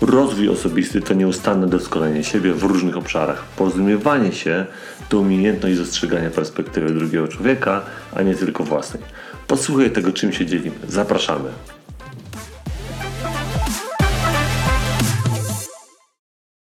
Rozwój osobisty to nieustanne doskonalenie siebie w różnych obszarach. Porozumiewanie się to umiejętność dostrzegania perspektywy drugiego człowieka, a nie tylko własnej. Posłuchaj tego, czym się dzielimy. Zapraszamy.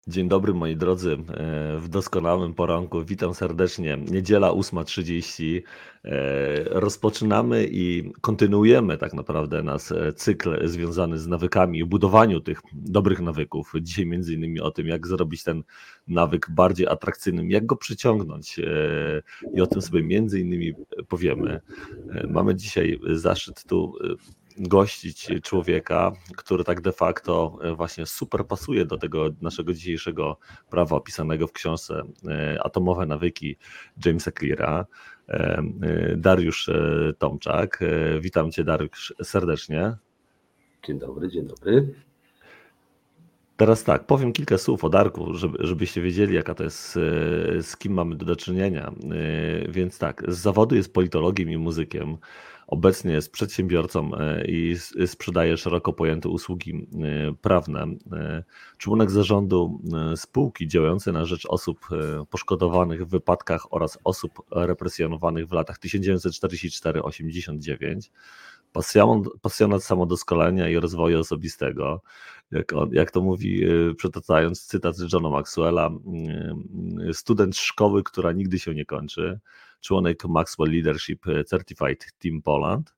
Dzień dobry moi drodzy, e, w doskonałym poranku. Witam serdecznie. Niedziela 8.30. E, rozpoczynamy i kontynuujemy tak naprawdę nasz e, cykl związany z nawykami i budowaniu tych dobrych nawyków. Dzisiaj między innymi o tym, jak zrobić ten nawyk bardziej atrakcyjnym, jak go przyciągnąć i o tym sobie między innymi powiemy. Mamy dzisiaj zaszczyt tu gościć człowieka, który tak de facto e, właśnie super pasuje do tego naszego dzisiejszego prawa opisanego w książce e, Atomowe nawyki Jamesa Cleara. E, Dariusz Tomczak. Witam Cię, Dariusz, serdecznie. Dzień dobry, dzień dobry. Teraz tak, powiem kilka słów o Darku, żeby, żebyście wiedzieli, jaka to jest, z kim mamy do czynienia. Więc tak, z zawodu jest politologiem i muzykiem. Obecnie jest przedsiębiorcą e, i sprzedaje szeroko pojęte usługi e, prawne. E, członek zarządu spółki działającej na rzecz osób poszkodowanych w wypadkach oraz osób represjonowanych w latach 1944-89 pasjonat samodoskolenia i rozwoju osobistego. Jak, on, jak to mówi, przytaczając cytat z Johna Maxwella, student szkoły, która nigdy się nie kończy członek Maxwell Leadership Certified Team Poland.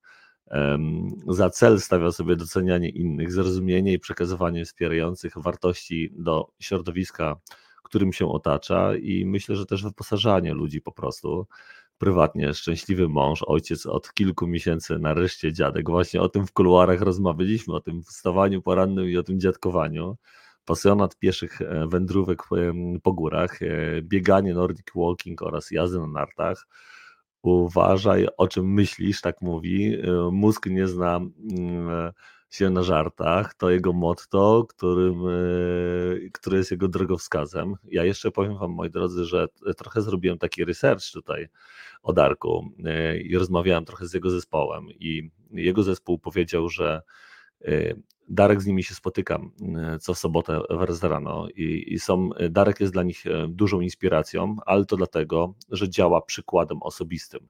Za cel stawia sobie docenianie innych, zrozumienie i przekazywanie wspierających wartości do środowiska, którym się otacza i myślę, że też wyposażanie ludzi po prostu. Prywatnie szczęśliwy mąż, ojciec od kilku miesięcy, nareszcie dziadek. Właśnie o tym w kuluarach rozmawialiśmy, o tym wstawaniu porannym i o tym dziadkowaniu pasjonat pieszych e, wędrówek po górach, e, bieganie Nordic Walking oraz jazdy na nartach. Uważaj, o czym myślisz, tak mówi. E, mózg nie zna mm, się na żartach. To jego motto, którym, który jest jego drogowskazem. Ja jeszcze powiem Wam, moi drodzy, że trochę zrobiłem taki research tutaj o Darku i rozmawiałem trochę z jego zespołem. I jego zespół powiedział, że Darek z nimi się spotykam e, co sobotę wraz rano i, i są, e, Darek jest dla nich e, dużą inspiracją, ale to dlatego, że działa przykładem osobistym.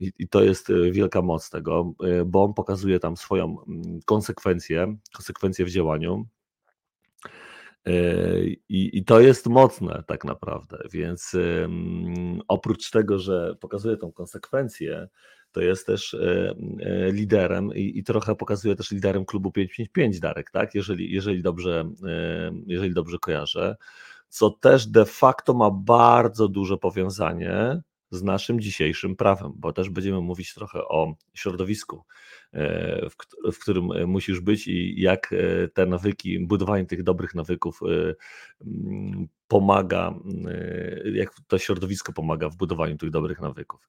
I, to jest wielka moc tego, bo on pokazuje tam swoją mm, konsekwencję, konsekwencję w działaniu. I, I, to jest mocne tak naprawdę. Więc um, oprócz tego, że pokazuje tą konsekwencję, to jest też liderem i, i, trochę pokazuje też liderem klubu 555 Darek, tak? Jeżeli, jeżeli, dobrze, jeżeli dobrze kojarzę, co też de facto ma bardzo duże powiązanie z naszym dzisiejszym prawem, bo też będziemy mówić trochę o środowisku, w, w, którym musisz być i jak te nawyki, budowanie tych dobrych nawyków pomaga, y, jak to środowisko pomaga w budowaniu tych dobrych nawyków.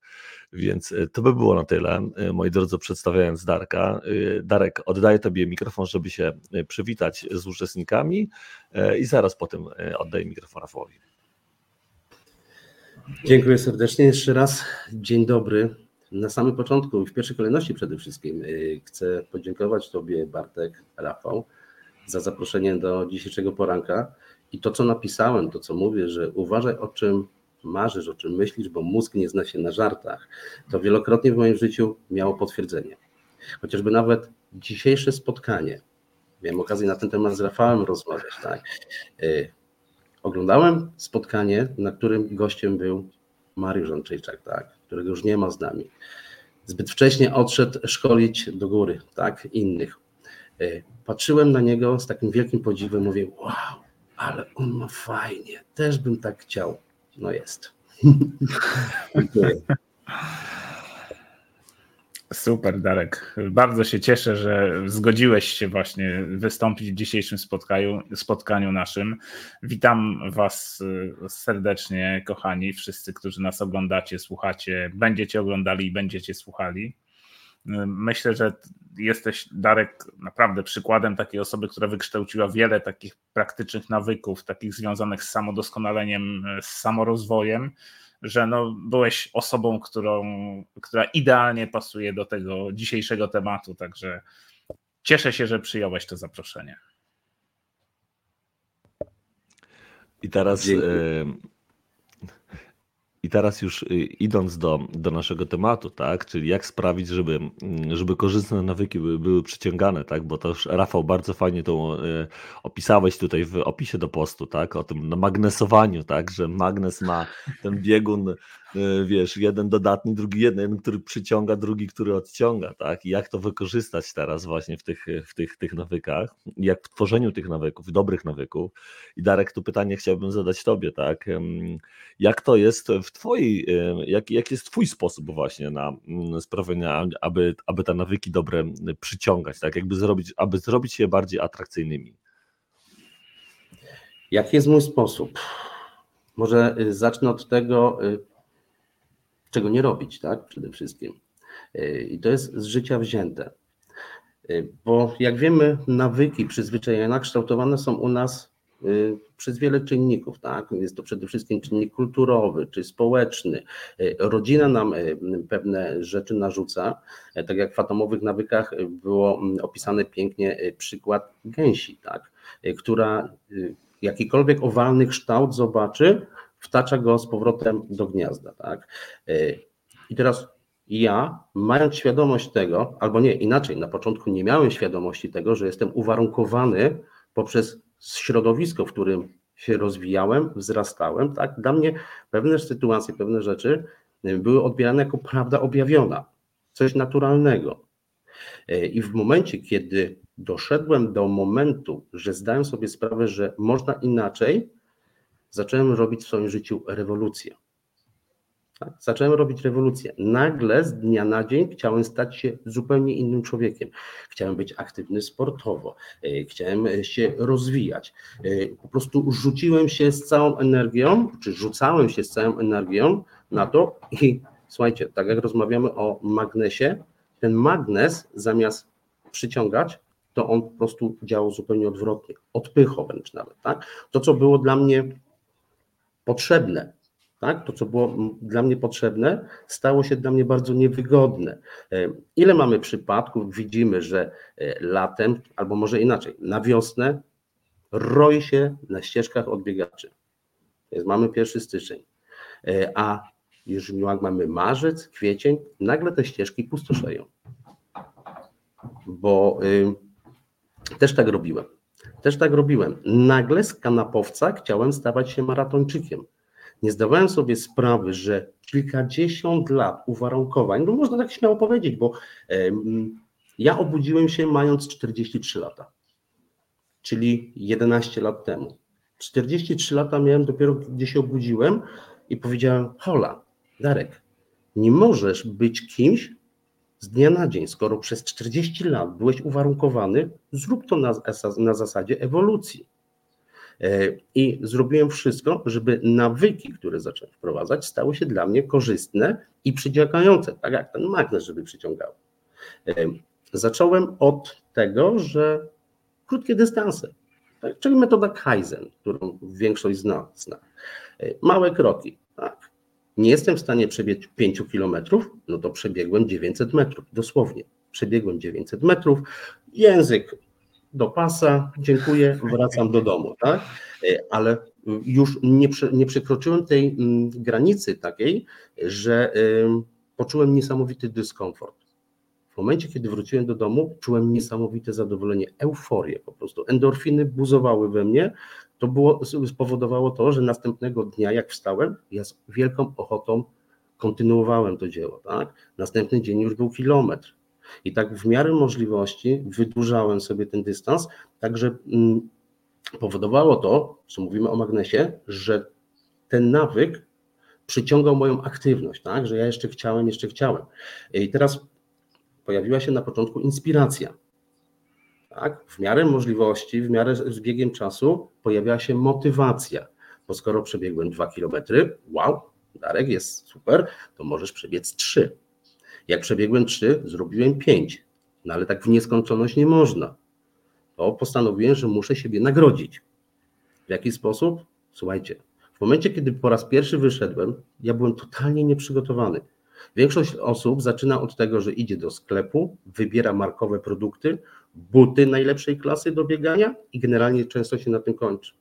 Więc to by było na tyle, moi drodzy, przedstawiając Darka. Darek, oddaję Tobie mikrofon, żeby się przywitać z uczestnikami i zaraz potem oddaję mikrofon Rafałowi. Dziękuję serdecznie jeszcze raz. Dzień dobry. Na samym początku, w pierwszej kolejności przede wszystkim, chcę podziękować Tobie, Bartek, Rafał, za zaproszenie do dzisiejszego poranka. I to, co napisałem, to, co mówię, że uważaj o czym marzysz, o czym myślisz, bo mózg nie zna się na żartach, to wielokrotnie w moim życiu miało potwierdzenie. Chociażby nawet dzisiejsze spotkanie, miałem okazję na ten temat z Rafałem rozmawiać, tak. Oglądałem spotkanie, na którym gościem był Mariusz Andrzejczak, tak, którego już nie ma z nami. Zbyt wcześnie odszedł szkolić do góry, tak, innych. Yy, patrzyłem na niego z takim wielkim podziwem, mówię, wow, ale on ma fajnie, też bym tak chciał. No jest. Super, Darek. Bardzo się cieszę, że zgodziłeś się właśnie wystąpić w dzisiejszym spotkaniu, spotkaniu naszym. Witam Was y, serdecznie, kochani, wszyscy, którzy nas oglądacie, słuchacie, będziecie oglądali i będziecie słuchali. Y, myślę, że jesteś, Darek, naprawdę przykładem takiej osoby, która wykształciła wiele takich praktycznych nawyków, takich związanych z samodoskonaleniem, z samorozwojem że no, byłeś osobą, którą, która idealnie pasuje do tego dzisiejszego tematu, także cieszę się, że przyjąłeś to zaproszenie. I teraz i teraz już y, idąc do, do naszego tematu, tak, czyli jak sprawić, żeby, mm, żeby korzystne nawyki były, były przyciągane, tak, bo już Rafał bardzo fajnie to y, opisałeś tutaj w opisie do postu, tak, o tym magnesowaniu, tak, że magnes ma ten biegun wiesz, jeden dodatni, drugi jeden, który przyciąga, drugi, który odciąga, tak? I jak to wykorzystać teraz właśnie w tych, w tych, tych nawykach, jak w tworzeniu tych nawyków, dobrych nawyków. I Darek, tu pytanie chciałbym zadać tobie, tak? Jak to jest w twojej, jak, jak jest twój sposób właśnie na mm, sprawienie, aby, aby te nawyki dobre przyciągać, tak? Jakby zrobić, aby zrobić je bardziej atrakcyjnymi? Jaki jest mój sposób? Może y, zacznę od tego, y, czego nie robić, tak? Przede wszystkim. I to jest z życia wzięte. Bo jak wiemy, nawyki, przyzwyczajenia kształtowane są u nas e, przez wiele czynników, tak? Jest to przede wszystkim czynnik kulturowy czy społeczny. Rodzina nam pewne rzeczy narzuca, tak jak w atomowych nawykach było opisany pięknie przykład gęsi, tak? która jakikolwiek owalny kształt zobaczy, wtacza go z powrotem do gniazda. Tak? E, I teraz ja, mając świadomość tego, albo nie, inaczej, na początku nie miałem świadomości tego, że jestem uwarunkowany poprzez środowisko, w którym się rozwijałem, wzrastałem, tak? Dla mnie pewne sytuacje, pewne rzeczy były odbierane jako prawda objawiona, coś naturalnego. E, I w momencie, kiedy doszedłem do momentu, że zdałem sobie sprawę, że można inaczej, zacząłem robić w swoim życiu rewolucję. Tak? Zacząłem robić rewolucję. Nagle z dnia na dzień chciałem stać się zupełnie innym człowiekiem. Chciałem być aktywny sportowo, e, chciałem się rozwijać. E, po prostu rzuciłem się z całą energią, czy rzucałem się z całą energią na to i słuchajcie, tak jak rozmawiamy o magnesie, ten magnes zamiast przyciągać, to on po prostu działał zupełnie odwrotnie, odpychał wręcz nawet. Tak? To, co było dla mnie potrzebne. Tak? To, co było dla mnie potrzebne, stało się dla mnie bardzo niewygodne. E, ile mamy przypadków, widzimy, że e, latem, albo może inaczej, na wiosnę roi się na ścieżkach odbiegaczy. Więc mamy pierwszy styczeń. E, a jak mamy marzec, kwiecień, nagle te ścieżki pustoszeją. Bo y, też tak robiłem. Też tak robiłem. Nagle z kanapowca chciałem stawać się maratończykiem. Nie zdawałem sobie sprawy, że kilkadziesiąt lat uwarunkowań, no można tak śmiało powiedzieć, bo ja obudziłem się mając 43 lata, czyli 11 lat temu. 43 lata miałem dopiero, gdy się obudziłem i powiedziałem: Hola, Darek, nie możesz być kimś, z dnia na dzień, skoro przez 40 lat byłeś uwarunkowany, zrób to na, na zasadzie ewolucji. E, I zrobiłem wszystko, żeby nawyki, które zacząłem wprowadzać, stały się dla mnie korzystne i przyciągające, tak jak ten magnes, żeby przyciągał. E, zacząłem od tego, że krótkie dystanse, tak, czyli metoda Kaizen, którą większość zna. zna. E, małe kroki, tak nie jestem w stanie przebiec 5 kilometrów, no to przebiegłem 900 metrów, dosłownie. Przebiegłem 900 metrów, język do pasa, dziękuję, wracam do domu, tak? E, ale już nie, nie przekroczyłem tej mm, granicy takiej, że poczułem niesamowity dyskomfort. W momencie, kiedy wróciłem do domu, czułem niesamowite zadowolenie, euforię po prostu. Endorfiny buzowały we mnie, to było, spowodowało to, że następnego dnia, jak wstałem, ja z wielką ochotą kontynuowałem to dzieło. Tak? Następny dzień już był kilometr. I tak w miarę możliwości wydłużałem sobie ten dystans, także mm, powodowało to, co mówimy o magnesie, że ten nawyk przyciągał moją aktywność, tak? że ja jeszcze chciałem, jeszcze chciałem. I teraz pojawiła się na początku inspiracja. Tak? W miarę możliwości, w miarę z biegiem czasu pojawiała się motywacja, bo skoro przebiegłem 2 km, wow, Darek jest super, to możesz przebiec 3. Jak przebiegłem 3, zrobiłem 5. No ale tak w nieskończoność nie można. To postanowiłem, że muszę siebie nagrodzić. W jaki sposób? Słuchajcie, w momencie, kiedy po raz pierwszy wyszedłem, ja byłem totalnie nieprzygotowany. Większość osób zaczyna od tego, że idzie do sklepu, wybiera markowe produkty, buty najlepszej klasy do biegania i generalnie często się na tym kończy.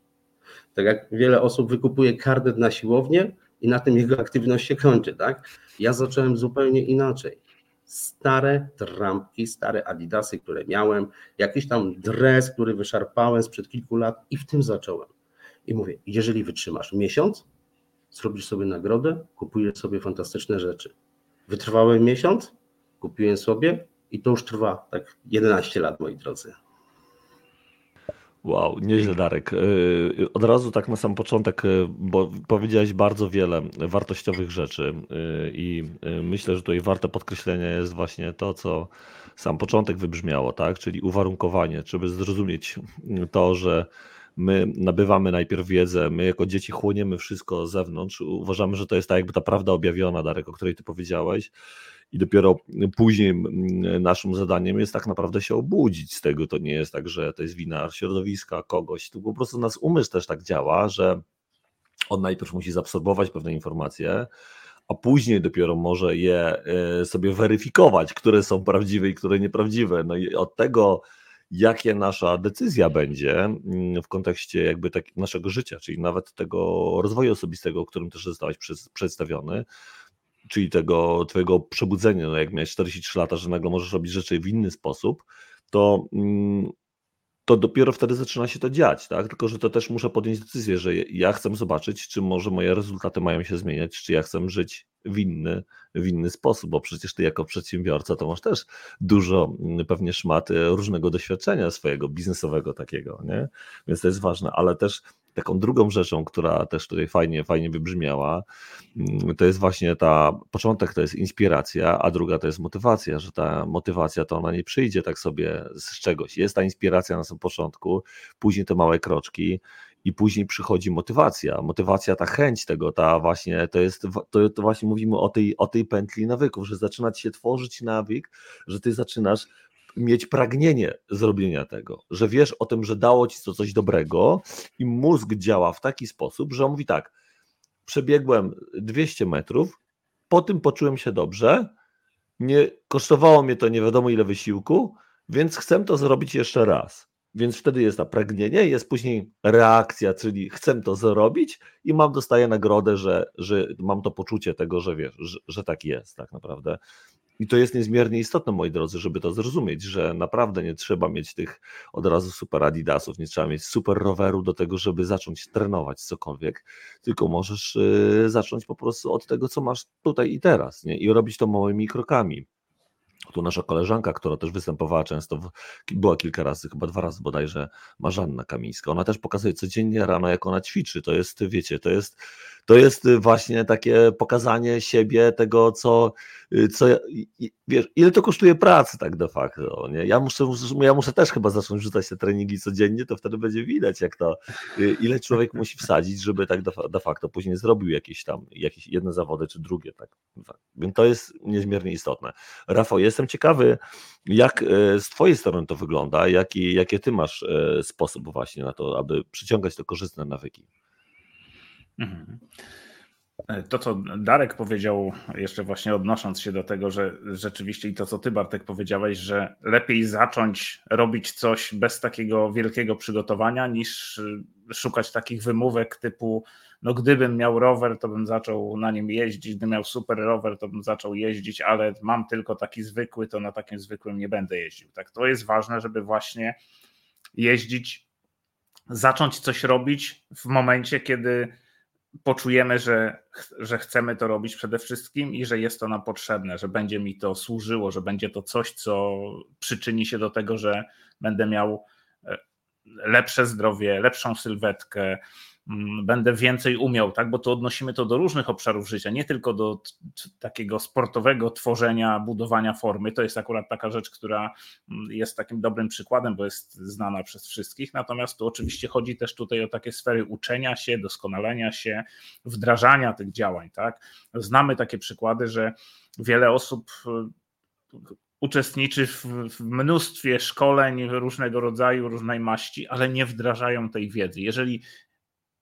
Tak jak wiele osób wykupuje karnet na siłownię i na tym jego aktywność się kończy, tak? Ja zacząłem zupełnie inaczej. Stare trampki, stare adidasy, które miałem, jakiś tam dres, który wyszarpałem sprzed kilku lat i w tym zacząłem. I mówię, jeżeli wytrzymasz miesiąc, zrobisz sobie nagrodę, kupujesz sobie fantastyczne rzeczy. Wytrwałem miesiąc, kupiłem sobie i to już trwa tak 11 lat, moi drodzy. Wow, nieźle Darek. Y, od razu tak na sam początek, y, bo powiedziałeś bardzo wiele wartościowych rzeczy y, i myślę, że tutaj warte podkreślenia jest właśnie to, co sam początek wybrzmiało, tak? Czyli uwarunkowanie, żeby zrozumieć to, że my nabywamy najpierw wiedzę, my jako dzieci chłoniemy wszystko z zewnątrz, uważamy, że to jest tak jakby ta prawda objawiona, Darek, o której ty powiedziałeś i dopiero później naszym zadaniem jest tak naprawdę się obudzić z tego. To nie jest tak, że to jest wina środowiska, kogoś. Tu po prostu nas umysł też tak działa, że on najpierw musi zaabsorbować pewne informacje, a później dopiero może je e, sobie weryfikować, które są prawdziwe i które nieprawdziwe. No i od tego, jakie nasza decyzja będzie w kontekście jakby tak naszego życia, czyli nawet tego rozwoju osobistego, o którym też zostałeś przedstawiony, czyli tego twojego przebudzenia, no jak miałeś 43 lata, że nagle możesz robić rzeczy w inny sposób, to, mm, to dopiero wtedy zaczyna się to dziać, tak? Tylko, że to też muszę podjąć decyzję, że ja chcę zobaczyć, czy może moje rezultaty mają się zmieniać, czy ja chcę żyć w inny, w inny sposób, bo przecież ty jako przedsiębiorca to masz też dużo mm, pewnie szmaty różnego doświadczenia swojego biznesowego takiego, nie? Więc to jest ważne, ale też taką drugą rzeczą, która też tutaj fajnie, fajnie wybrzmiała, mm, to jest właśnie ta, początek to jest inspiracja, a druga to jest motywacja, że ta motywacja to ona nie przyjdzie tak sobie z czegoś. Jest ta inspiracja na samym początku, później te małe kroczki, i później przychodzi motywacja. Motywacja, ta chęć tego, ta właśnie, to jest, to, to właśnie mówimy o tej, o tej pętli nawyków, że zaczyna ci się tworzyć nawyk, że ty zaczynasz mieć pragnienie zrobienia tego, że wiesz o tym, że dało ci to coś dobrego i mózg działa w taki sposób, że on mówi tak, przebiegłem 200 metrów, po tym poczułem się dobrze, nie kosztowało mnie to nie wiadomo ile wysiłku, więc chcę to zrobić jeszcze raz. Więc wtedy jest to pragnienie, jest później reakcja, czyli chcę to zrobić i mam, dostaję nagrodę, że, że mam to poczucie tego, że wiesz, że, że tak jest tak naprawdę. I to jest niezmiernie istotne, moi drodzy, żeby to zrozumieć, że naprawdę nie trzeba mieć tych od razu super adidasów, nie trzeba mieć super roweru do tego, żeby zacząć trenować cokolwiek, tylko możesz y, zacząć po prostu od tego, co masz tutaj i teraz, nie? i robić to małymi krokami. Tu nasza koleżanka, która też występowała często, była kilka razy, chyba dwa razy bodajże, Marzanna Kamińska. Ona też pokazuje codziennie rano, jak ona ćwiczy. To jest, wiecie, to jest, to jest właśnie takie pokazanie siebie, tego, co, co wiesz, ile to kosztuje pracy tak de facto, nie? Ja muszę, ja muszę też chyba zacząć rzucać te treningi codziennie, to wtedy będzie widać, jak to, ile człowiek musi wsadzić, żeby tak de facto później zrobił jakieś tam, jakieś jedne zawody, czy drugie, tak. Więc to jest niezmiernie istotne. Rafał, jestem ciekawy, jak z twojej strony to wygląda, jaki, jakie ty masz sposób właśnie na to, aby przyciągać te korzystne nawyki. Mhm. E, to, co Darek powiedział, jeszcze właśnie odnosząc się do tego, że rzeczywiście i to, co ty, Bartek, powiedziałeś, że lepiej zacząć robić coś bez takiego wielkiego przygotowania, niż e, szukać takich wymówek typu, no gdybym miał rower, to bym zaczął na nim jeździć, gdybym miał super rower, to bym zaczął jeździć, ale mam tylko taki zwykły, to na takim zwykłym nie będę jeździł. Tak, to jest ważne, żeby właśnie jeździć, zacząć coś robić w momencie, kiedy poczujemy, że, że chcemy to robić przede wszystkim i że jest to nam potrzebne, że będzie mi to służyło, że będzie to coś, co przyczyni się do tego, że będę miał e, lepsze zdrowie, lepszą sylwetkę, będę więcej umiał, tak? bo to odnosimy to do różnych obszarów życia, nie tylko do takiego sportowego tworzenia, budowania formy. To jest akurat taka rzecz, która mm, jest takim dobrym przykładem, bo jest znana przez wszystkich. Natomiast tu oczywiście chodzi też tutaj o takie sfery uczenia się, doskonalenia się, wdrażania tych działań. Tak? Znamy takie przykłady, że wiele osób uczestniczy w, w, mnóstwie szkoleń różnego rodzaju, różnej maści, ale nie wdrażają tej wiedzy. Jeżeli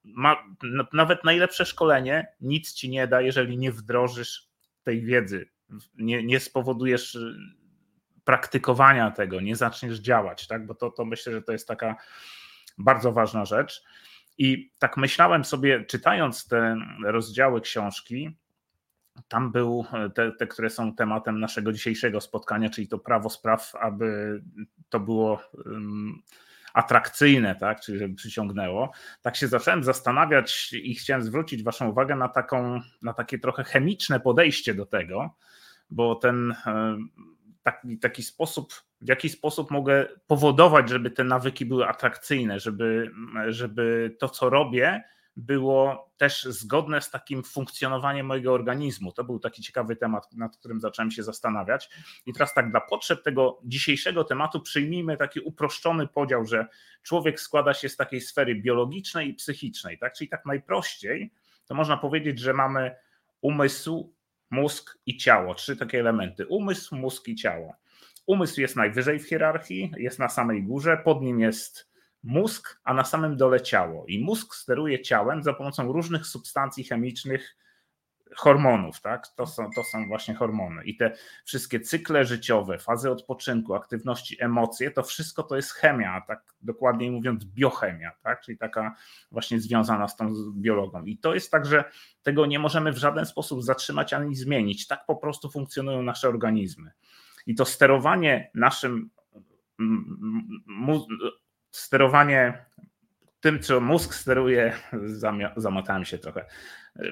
ma, nawet najlepsze szkolenie nic ci nie da, jeżeli nie wdrożysz tej wiedzy, nie, nie spowodujesz y, praktykowania tego, nie zaczniesz działać, tak? bo to, to myślę, że to jest taka bardzo ważna rzecz. I tak myślałem sobie, czytając te rozdziały książki, tam był e, te, te, które są tematem naszego dzisiejszego spotkania, czyli to prawo spraw, aby to było um, atrakcyjne, tak, czyli żeby przyciągnęło. Tak się zacząłem zastanawiać i chciałem zwrócić Waszą uwagę na, taką, na takie trochę chemiczne podejście do tego, bo ten e, taki, taki sposób, w jaki sposób mogę powodować, żeby te nawyki były atrakcyjne, żeby, żeby to, co robię, było też zgodne z takim funkcjonowaniem mojego organizmu. To był taki ciekawy temat, nad którym zacząłem się zastanawiać. I teraz tak, dla potrzeb tego dzisiejszego tematu przyjmijmy taki uproszczony podział, że człowiek składa się z takiej sfery biologicznej i psychicznej, tak? Czyli tak najprościej, to można powiedzieć, że mamy umysł, mózg i ciało, trzy takie elementy. Umysł, mózg i ciało. Umysł jest najwyżej w hierarchii, jest na samej górze, pod nim jest mózg, a na samym dole ciało. I mózg steruje ciałem za pomocą różnych substancji chemicznych, hormonów, tak? To są, to są właśnie hormony. I te wszystkie cykle życiowe, fazy odpoczynku, aktywności, emocje, to wszystko to jest chemia, tak dokładniej mówiąc biochemia, tak? Czyli taka właśnie związana z tą biologią. I to jest tak, że tego nie możemy w żaden sposób zatrzymać ani zmienić. Tak po prostu funkcjonują nasze organizmy. I to sterowanie naszym sterowanie tym, co mózg steruje, zamotałem się trochę.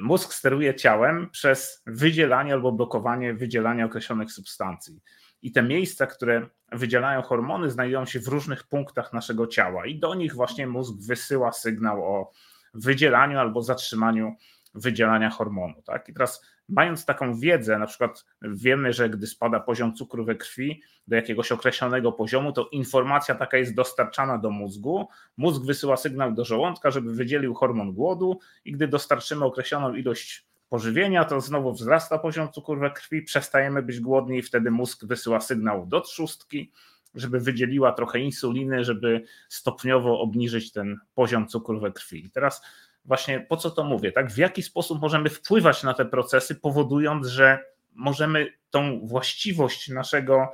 Mózg steruje ciałem przez wydzielanie albo blokowanie wydzielania określonych substancji. I te miejsca, które wydzielają hormony, znajdują się w różnych punktach naszego ciała, i do nich właśnie mózg wysyła sygnał o wydzielaniu albo zatrzymaniu wydzielania hormonu. Tak? I teraz mając taką wiedzę, na przykład wiemy, że gdy spada poziom cukru we krwi do jakiegoś określonego poziomu, to informacja taka jest dostarczana do mózgu. Mózg wysyła sygnał do żołądka, żeby wydzielił hormon głodu i gdy dostarczymy określoną ilość pożywienia, to znowu wzrasta poziom cukru we krwi, przestajemy być głodni i wtedy mózg wysyła sygnał do trzustki, żeby wydzieliła trochę insuliny, żeby stopniowo obniżyć ten poziom cukru we krwi. I teraz właśnie po co to mówię, tak? W jaki sposób możemy wpływać na te procesy, powodując, że możemy tą właściwość naszego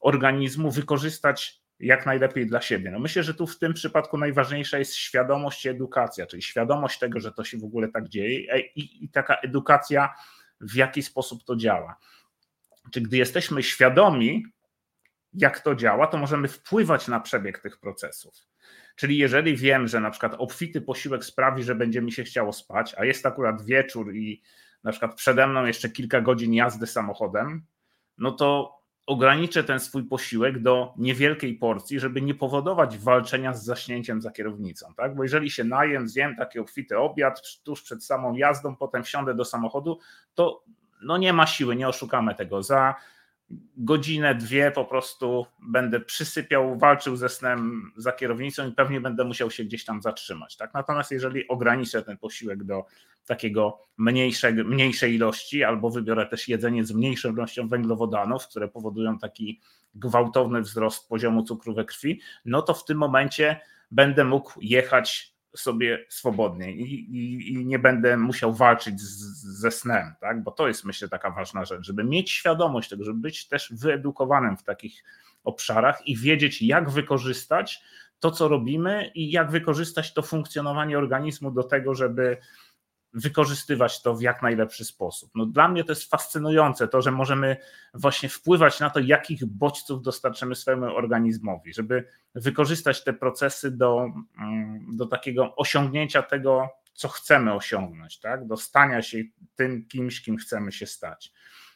organizmu wykorzystać jak najlepiej dla siebie. No myślę, że tu w tym przypadku najważniejsza jest świadomość i edukacja, czyli świadomość tego, że to się w ogóle tak dzieje i, i taka edukacja, w jaki sposób to działa. Czy gdy jesteśmy świadomi, jak to działa, to możemy wpływać na przebieg tych procesów. Czyli jeżeli wiem, że na przykład obfity posiłek sprawi, że będzie mi się chciało spać, a jest akurat wieczór i na przykład przede mną jeszcze kilka godzin jazdy samochodem, no to ograniczę ten swój posiłek do niewielkiej porcji, żeby nie powodować walczenia z zaśnięciem za kierownicą. Tak? Bo jeżeli się najem, zjem taki obfity obiad tuż przed samą jazdą, potem wsiądę do samochodu, to no nie ma siły, nie oszukamy tego. Za godzinę, dwie po prostu będę przysypiał, walczył ze snem za kierownicą i pewnie będę musiał się gdzieś tam zatrzymać. Tak? Natomiast jeżeli ograniczę ten posiłek do takiego mniejszej, mniejszej ilości, albo wybiorę też jedzenie z mniejszą ilością węglowodanów, które powodują taki gwałtowny wzrost poziomu cukru we krwi, no to w tym momencie będę mógł jechać sobie swobodnie i, i, i, nie będę musiał walczyć z, ze snem, tak? bo to jest myślę taka ważna rzecz, żeby mieć świadomość tego, żeby być też wyedukowanym w takich obszarach i wiedzieć, jak wykorzystać to, co robimy i jak wykorzystać to funkcjonowanie organizmu do tego, żeby wykorzystywać to w jak najlepszy sposób. No dla mnie to jest fascynujące, to, że możemy właśnie wpływać na to, jakich bodźców dostarczymy swojemu organizmowi, żeby wykorzystać te procesy do, mm, do takiego osiągnięcia tego, co chcemy osiągnąć, tak? do stania się tym kimś, kim chcemy się stać.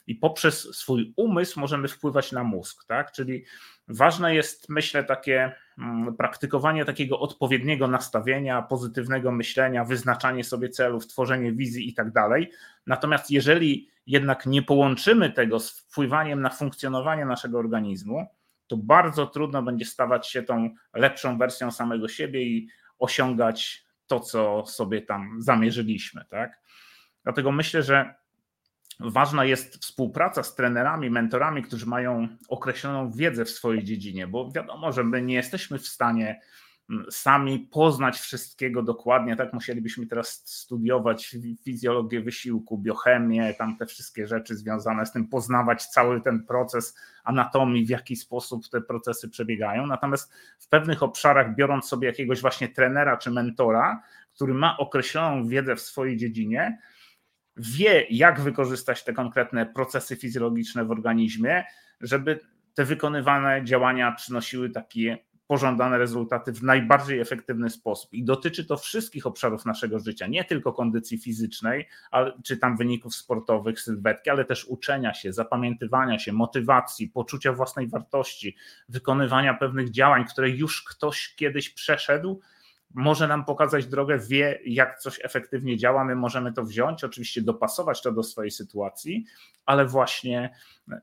I poprzez swój umysł możemy wpływać na mózg, tak? Czyli ważne jest, myślę, takie praktykowanie takiego odpowiedniego nastawienia, pozytywnego myślenia, wyznaczanie sobie celów, tworzenie wizji i tak dalej. Natomiast jeżeli jednak nie połączymy tego z wpływaniem na funkcjonowanie naszego organizmu, to bardzo trudno będzie stawać się tą lepszą wersją samego siebie i osiągać to, co sobie tam zamierzyliśmy. Tak? Dlatego myślę, że ważna jest współpraca z trenerami, mentorami, którzy mają określoną wiedzę w swojej dziedzinie, bo wiadomo, że my nie jesteśmy w stanie sami poznać wszystkiego dokładnie, tak musielibyśmy teraz studiować fizjologię wysiłku, biochemię, tam te wszystkie rzeczy związane z tym, poznawać cały ten proces anatomii, w jaki sposób te procesy przebiegają. Natomiast w pewnych obszarach, biorąc sobie jakiegoś właśnie trenera czy mentora, który ma określoną wiedzę w swojej dziedzinie, wie, jak wykorzystać te konkretne procesy fizjologiczne w organizmie, żeby te wykonywane działania przynosiły takie pożądane rezultaty w najbardziej efektywny sposób. I dotyczy to wszystkich obszarów naszego życia, nie tylko kondycji fizycznej, czy tam wyników sportowych, sylwetki, ale też uczenia się, zapamiętywania się, motywacji, poczucia własnej wartości, wykonywania pewnych działań, które już ktoś kiedyś przeszedł może nam pokazać drogę, wie jak coś efektywnie działa, my możemy to wziąć, oczywiście dopasować to do swojej sytuacji, ale właśnie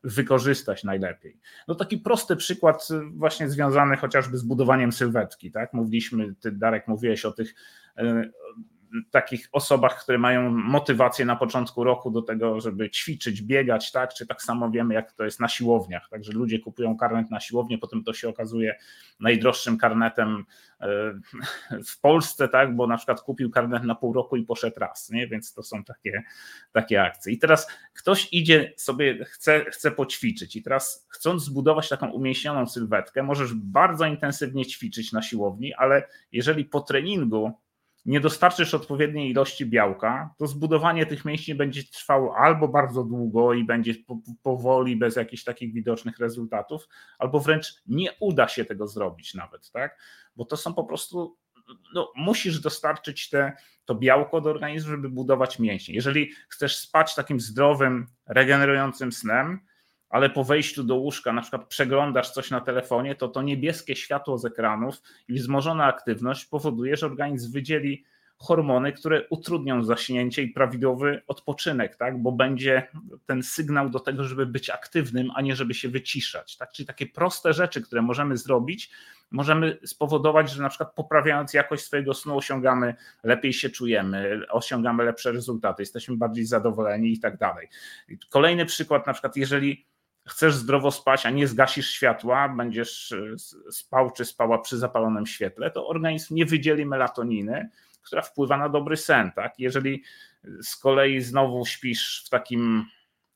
wykorzystać najlepiej. No taki prosty przykład właśnie związany chociażby z budowaniem sylwetki, tak? Mówiliśmy, ty Darek mówiłeś o tych e, takich osobach, które mają motywację na początku roku do tego, żeby ćwiczyć, biegać, tak? Czy tak samo wiemy, jak to jest na siłowniach. Także ludzie kupują karnet na siłownię, potem to się okazuje najdroższym karnetem e, w Polsce, tak? Bo na przykład kupił karnet na pół roku i poszedł raz, nie? Więc to są takie, takie akcje. I teraz ktoś idzie sobie, chce, chce poćwiczyć i teraz chcąc zbudować taką umięśnioną sylwetkę, możesz bardzo intensywnie ćwiczyć na siłowni, ale jeżeli po treningu nie dostarczysz odpowiedniej ilości białka, to zbudowanie tych mięśni będzie trwało albo bardzo długo i będzie powoli, bez jakichś takich widocznych rezultatów, albo wręcz nie uda się tego zrobić nawet, tak? Bo to są po prostu, no, musisz dostarczyć te, to białko do organizmu, żeby budować mięśnie. Jeżeli chcesz spać takim zdrowym, regenerującym snem, ale po wejściu do łóżka na przykład przeglądasz coś na telefonie, to to niebieskie światło z ekranów i wzmożona aktywność powoduje, że organizm wydzieli hormony, które utrudnią zaśnięcie i prawidłowy odpoczynek, tak? bo będzie ten sygnał do tego, żeby być aktywnym, a nie żeby się wyciszać. Tak? Czyli takie proste rzeczy, które możemy zrobić, możemy spowodować, że na przykład poprawiając jakość swojego snu osiągamy, lepiej się czujemy, osiągamy lepsze rezultaty, jesteśmy bardziej zadowoleni i tak dalej. Kolejny przykład, na przykład jeżeli chcesz zdrowo spać, a nie zgasisz światła, będziesz e, spał czy spała przy zapalonym świetle, to organizm nie wydzieli melatoniny, która wpływa na dobry sen. Tak? Jeżeli z kolei znowu śpisz w takim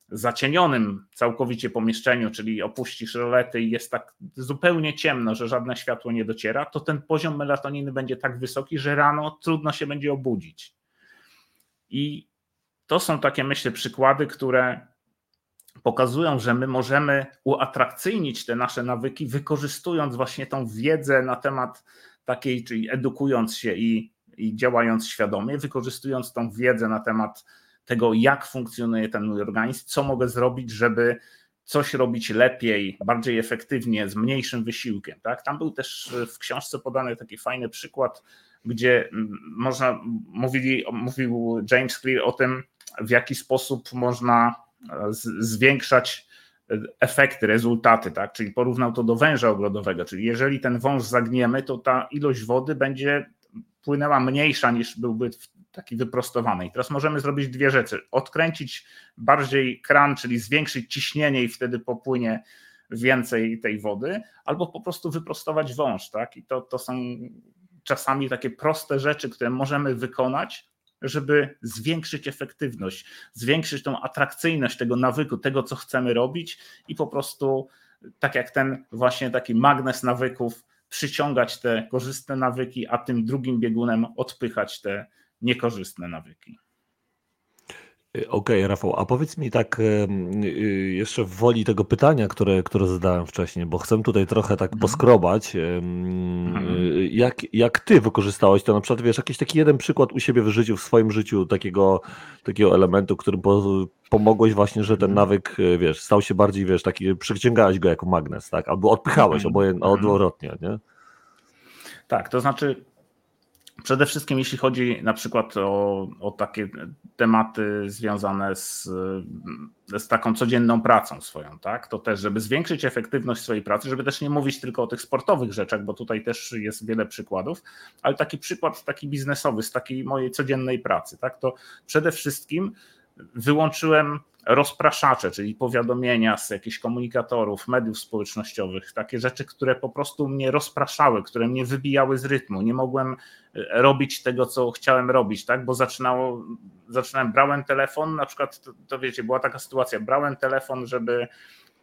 zacienionym całkowicie pomieszczeniu, czyli opuścisz rolety i jest tak zupełnie ciemno, że żadne światło nie dociera, to ten poziom melatoniny będzie tak wysoki, że rano trudno się będzie obudzić. I to są takie, myślę, przykłady, które pokazują, że my możemy uatrakcyjnić te nasze nawyki, wykorzystując właśnie tą wiedzę na temat takiej, czyli edukując się i, i działając świadomie, wykorzystując tą wiedzę na temat tego, jak funkcjonuje ten mój organizm, co mogę zrobić, żeby coś robić lepiej, bardziej efektywnie, z mniejszym wysiłkiem. Tak? Tam był też w książce podany taki fajny przykład, gdzie można, mówili, mówił James Clear o tym, w jaki sposób można zwiększać efekty, rezultaty, tak? Czyli porównał to do węża ogrodowego, czyli jeżeli ten wąż zagniemy, to ta ilość wody będzie płynęła mniejsza niż byłby taki wyprostowany. I teraz możemy zrobić dwie rzeczy. Odkręcić bardziej kran, czyli zwiększyć ciśnienie i wtedy popłynie więcej tej wody, albo po prostu wyprostować wąż, tak? I to, to są czasami takie proste rzeczy, które możemy wykonać, żeby zwiększyć efektywność, zwiększyć tą atrakcyjność tego nawyku, tego, co chcemy robić i po prostu, tak jak ten właśnie taki magnes nawyków, przyciągać te korzystne nawyki, a tym drugim biegunem odpychać te niekorzystne nawyki. Okej, okay, Rafał, a powiedz mi tak y, jeszcze w woli tego pytania, które, które zadałem wcześniej, bo chcę tutaj trochę tak mhm. poskrobać, mhm. Y, jak, jak ty wykorzystałeś to, na przykład wiesz, jakiś taki jeden przykład u siebie w życiu, w swoim życiu takiego, takiego elementu, którym pomogłeś właśnie, że ten mhm. nawyk, y, wiesz, stał się bardziej, wiesz, taki, przyciągałeś go jako magnes, tak, albo odpychałeś, oboje, odwrotnie, nie? Tak, to znaczy Przede wszystkim jeśli chodzi na przykład o, o takie tematy związane z, z taką codzienną pracą swoją, tak? To też, żeby zwiększyć efektywność swojej pracy, żeby też nie mówić tylko o tych sportowych rzeczach, bo tutaj też jest wiele przykładów, ale taki przykład taki biznesowy z takiej mojej codziennej pracy, tak? To przede wszystkim wyłączyłem rozpraszacze, czyli powiadomienia z jakichś komunikatorów, mediów społecznościowych, takie rzeczy, które po prostu mnie rozpraszały, które mnie wybijały z rytmu. Nie mogłem e, robić tego, co chciałem robić, tak? bo zaczynało, zaczynałem, brałem telefon, na przykład, to, to wiecie, była taka sytuacja, brałem telefon, żeby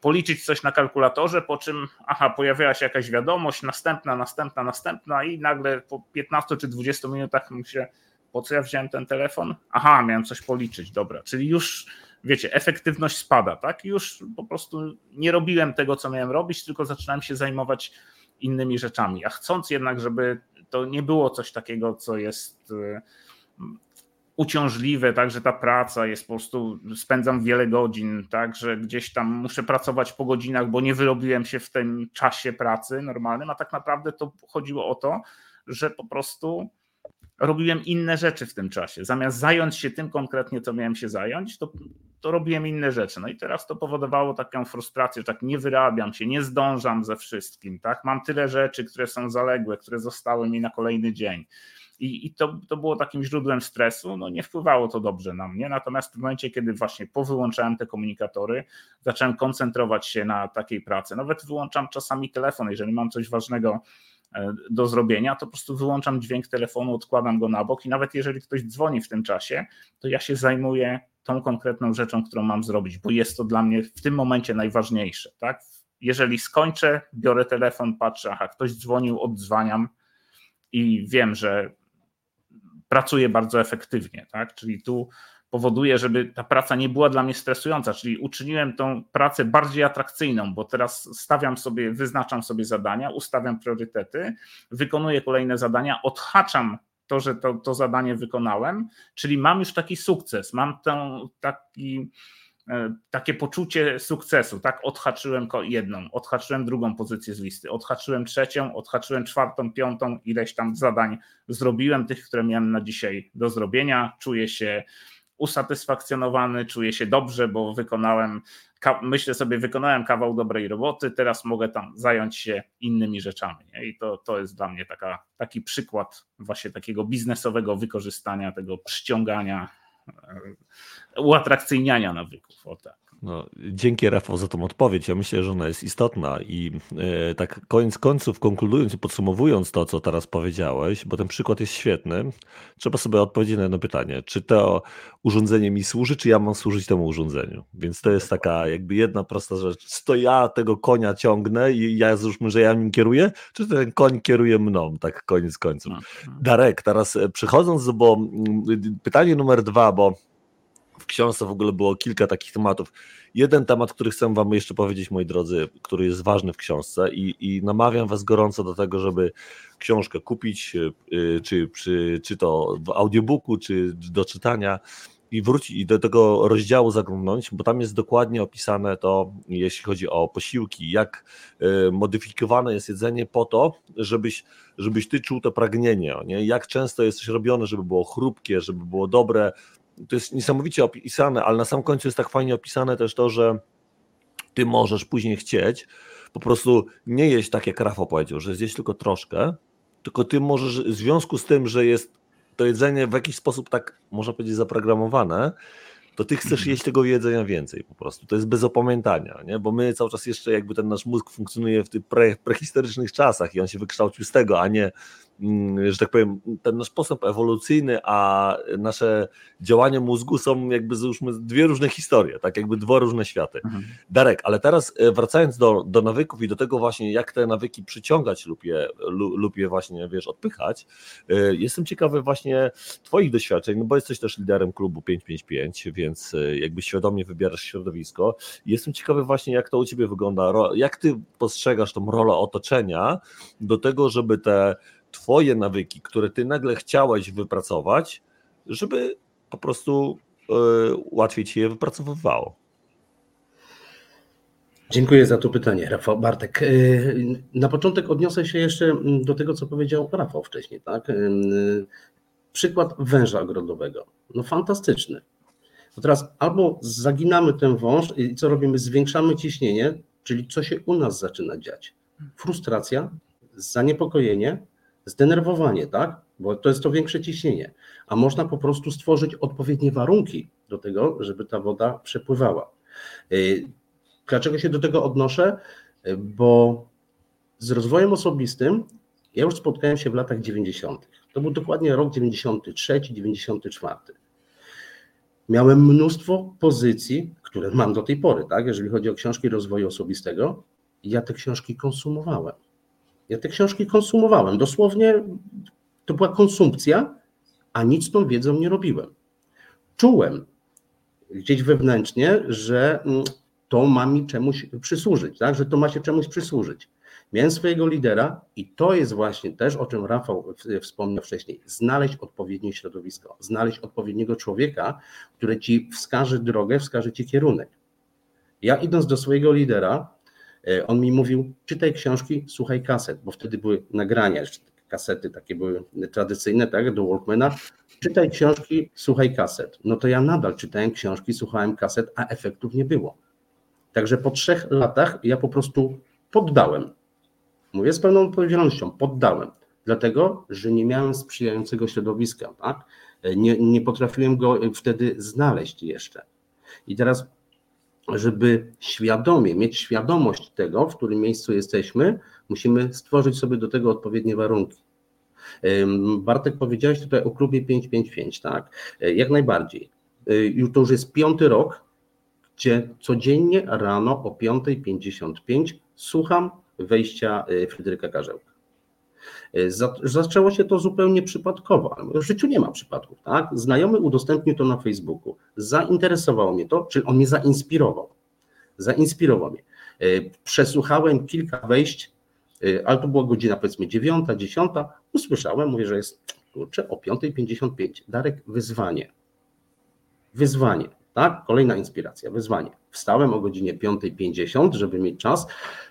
policzyć coś na kalkulatorze, po czym, aha, pojawiała się jakaś wiadomość, następna, następna, następna i nagle po 15 czy 20 minutach myślę, po co ja wziąłem ten telefon? Aha, miałem coś policzyć, dobra, czyli już wiecie, efektywność spada, tak? Już po prostu nie robiłem tego, co miałem robić, tylko zaczynałem się zajmować innymi rzeczami. A chcąc jednak, żeby to nie było coś takiego, co jest y, uciążliwe, tak, że ta praca jest po prostu, spędzam wiele godzin, tak, że gdzieś tam muszę pracować po godzinach, bo nie wyrobiłem się w tym czasie pracy normalnym, a tak naprawdę to chodziło o to, że po prostu robiłem inne rzeczy w tym czasie. Zamiast zająć się tym konkretnie, co miałem się zająć, to, to robiłem inne rzeczy. No i teraz to powodowało taką frustrację, że tak nie wyrabiam się, nie zdążam ze wszystkim, tak? Mam tyle rzeczy, które są zaległe, które zostały mi na kolejny dzień. I, i to, to było takim źródłem stresu, no nie wpływało to dobrze na mnie, natomiast w momencie, kiedy właśnie powyłączałem te komunikatory, zacząłem koncentrować się na takiej pracy, nawet wyłączam czasami telefon, jeżeli mam coś ważnego do zrobienia, to po prostu wyłączam dźwięk telefonu, odkładam go na bok i nawet jeżeli ktoś dzwoni w tym czasie, to ja się zajmuję tą konkretną rzeczą, którą mam zrobić, bo jest to dla mnie w tym momencie najważniejsze. Tak? Jeżeli skończę, biorę telefon, patrzę, aha, ktoś dzwonił, oddzwaniam i wiem, że pracuję bardzo efektywnie. Tak? Czyli tu powoduje, żeby ta praca nie była dla mnie stresująca, czyli uczyniłem tą pracę bardziej atrakcyjną, bo teraz stawiam sobie, wyznaczam sobie zadania, ustawiam priorytety, wykonuję kolejne zadania, odhaczam to, że to, to zadanie wykonałem, czyli mam już taki sukces, mam taki, e, takie poczucie sukcesu, tak? Odhaczyłem jedną, odhaczyłem drugą pozycję z listy, odhaczyłem trzecią, odhaczyłem czwartą, piątą, ileś tam zadań zrobiłem, tych, które miałem na dzisiaj do zrobienia, czuję się usatysfakcjonowany, czuję się dobrze, bo wykonałem, myślę sobie, wykonałem kawał dobrej roboty, teraz mogę tam zająć się innymi rzeczami. I to, to jest dla mnie taka, taki przykład właśnie takiego biznesowego wykorzystania, tego przyciągania, e, uatrakcyjniania nawyków. O tak. No, dzięki Rafał za tą odpowiedź. Ja myślę, że ona jest istotna i e, tak koniec końców, konkludując i podsumowując to, co teraz powiedziałeś, bo ten przykład jest świetny, trzeba sobie odpowiedzieć na jedno pytanie. Czy to urządzenie mi służy, czy ja mam służyć temu urządzeniu? Więc to jest taka jakby jedna prosta rzecz. Czy to ja tego konia ciągnę i ja zróżmy, że ja nim kieruję, czy ten koń kieruje mną, tak koniec końców. No. Darek, teraz e, przechodząc, bo pytanie numer dwa, bo w książce w ogóle było kilka takich tematów. Jeden temat, który chcę Wam jeszcze powiedzieć, moi drodzy, który jest ważny w książce i, i namawiam Was gorąco do tego, żeby książkę kupić, y, czy, czy, czy to w audiobooku, czy do czytania i wrócić i do tego rozdziału zaglądnąć, bo tam jest dokładnie opisane to, jeśli chodzi o posiłki, jak y, modyfikowane jest jedzenie po to, żebyś, żebyś ty czuł to pragnienie, nie? jak często jest coś robione, żeby było chrupkie, żeby było dobre, to jest niesamowicie opisane, ale na sam końcu jest tak fajnie opisane też to, że ty możesz później chcieć po prostu nie jeść tak, jak Rafał powiedział, że zjeść tylko troszkę, tylko ty możesz w związku z tym, że jest to jedzenie w jakiś sposób tak, można powiedzieć, zaprogramowane, to ty chcesz mhm. jeść tego jedzenia więcej po prostu. To jest bez opamiętania, nie? bo my cały czas jeszcze jakby ten nasz mózg funkcjonuje w tych pre, prehistorycznych czasach i on się wykształcił z tego, a nie że tak powiem, ten nasz postęp ewolucyjny, a nasze działania mózgu są jakby załóżmy dwie różne historie, tak jakby dwa różne światy. Mhm. Darek, ale teraz e, wracając do, do nawyków i do tego właśnie, jak te nawyki przyciągać lub je, lub je właśnie, wiesz, odpychać, e, jestem ciekawy właśnie twoich doświadczeń, no bo jesteś też liderem klubu 555, więc e, jakby świadomie wybierasz środowisko. Jestem ciekawy właśnie, jak to u ciebie wygląda, jak ty postrzegasz tą rolę otoczenia do tego, żeby te Twoje nawyki, które Ty nagle chciałeś wypracować, żeby po prostu yy, łatwiej Ci je wypracowywało? Dziękuję za to pytanie, Rafał Bartek. Y, na początek odniosę się jeszcze do tego, co powiedział Rafał wcześniej. Tak? Y, przykład węża ogrodowego. No fantastyczny. To teraz albo zaginamy ten wąż i co robimy? Zwiększamy ciśnienie, czyli co się u nas zaczyna dziać? Frustracja, zaniepokojenie, zdenerwowanie, tak? Bo to jest to większe ciśnienie. A można po prostu stworzyć odpowiednie warunki do tego, żeby ta woda przepływała. Y, dlaczego się do tego odnoszę? Y, bo z rozwojem osobistym ja już spotkałem się w latach 90. To był dokładnie rok 93, 94. Miałem mnóstwo pozycji, które mam do tej pory, tak? Jeżeli chodzi o książki rozwoju osobistego, ja te książki konsumowałem. Ja te książki konsumowałem. Dosłownie to była konsumpcja, a nic z tą wiedzą nie robiłem. Czułem gdzieś wewnętrznie, że mm, to ma mi czemuś przysłużyć, tak? że to ma się czemuś przysłużyć. Miałem swojego lidera i to jest właśnie też, o czym Rafał wspomniał wcześniej, znaleźć odpowiednie środowisko, znaleźć odpowiedniego człowieka, który ci wskaże drogę, wskaże ci kierunek. Ja idąc do swojego lidera, on mi mówił, czytaj książki, słuchaj kaset, bo wtedy były nagrania, kasety takie były tradycyjne, tak, do Walkmana. Czytaj książki, słuchaj kaset. No to ja nadal czytałem książki, słuchałem kaset, a efektów nie było. Także po trzech latach ja po prostu poddałem. Mówię z pełną odpowiedzialnością, poddałem. Dlatego, że nie miałem sprzyjającego środowiska, tak? Nie, nie potrafiłem go wtedy znaleźć jeszcze. I teraz, żeby świadomie, mieć świadomość tego, w którym miejscu jesteśmy, musimy stworzyć sobie do tego odpowiednie warunki. Bartek, powiedziałeś tutaj o klubie 555, tak? Jak najbardziej. Już to już jest piąty rok, gdzie codziennie rano o 5.55 słucham wejścia y, Fryderyka Karzełka. Y, zaczęło się to zupełnie przypadkowo, w życiu nie ma przypadków. Tak? Znajomy udostępnił to na Facebooku. Zainteresowało mnie to, czy on mnie zainspirował. Zainspirował mnie. Y, przesłuchałem kilka wejść, ale to była godzina powiedzmy dziewiąta, dziesiąta. Usłyszałem, mówię, że jest kurczę o 5.55. Darek, wyzwanie. Wyzwanie. Tak? Kolejna inspiracja, wyzwanie. Wstałem o godzinie 5.50, żeby mieć czas.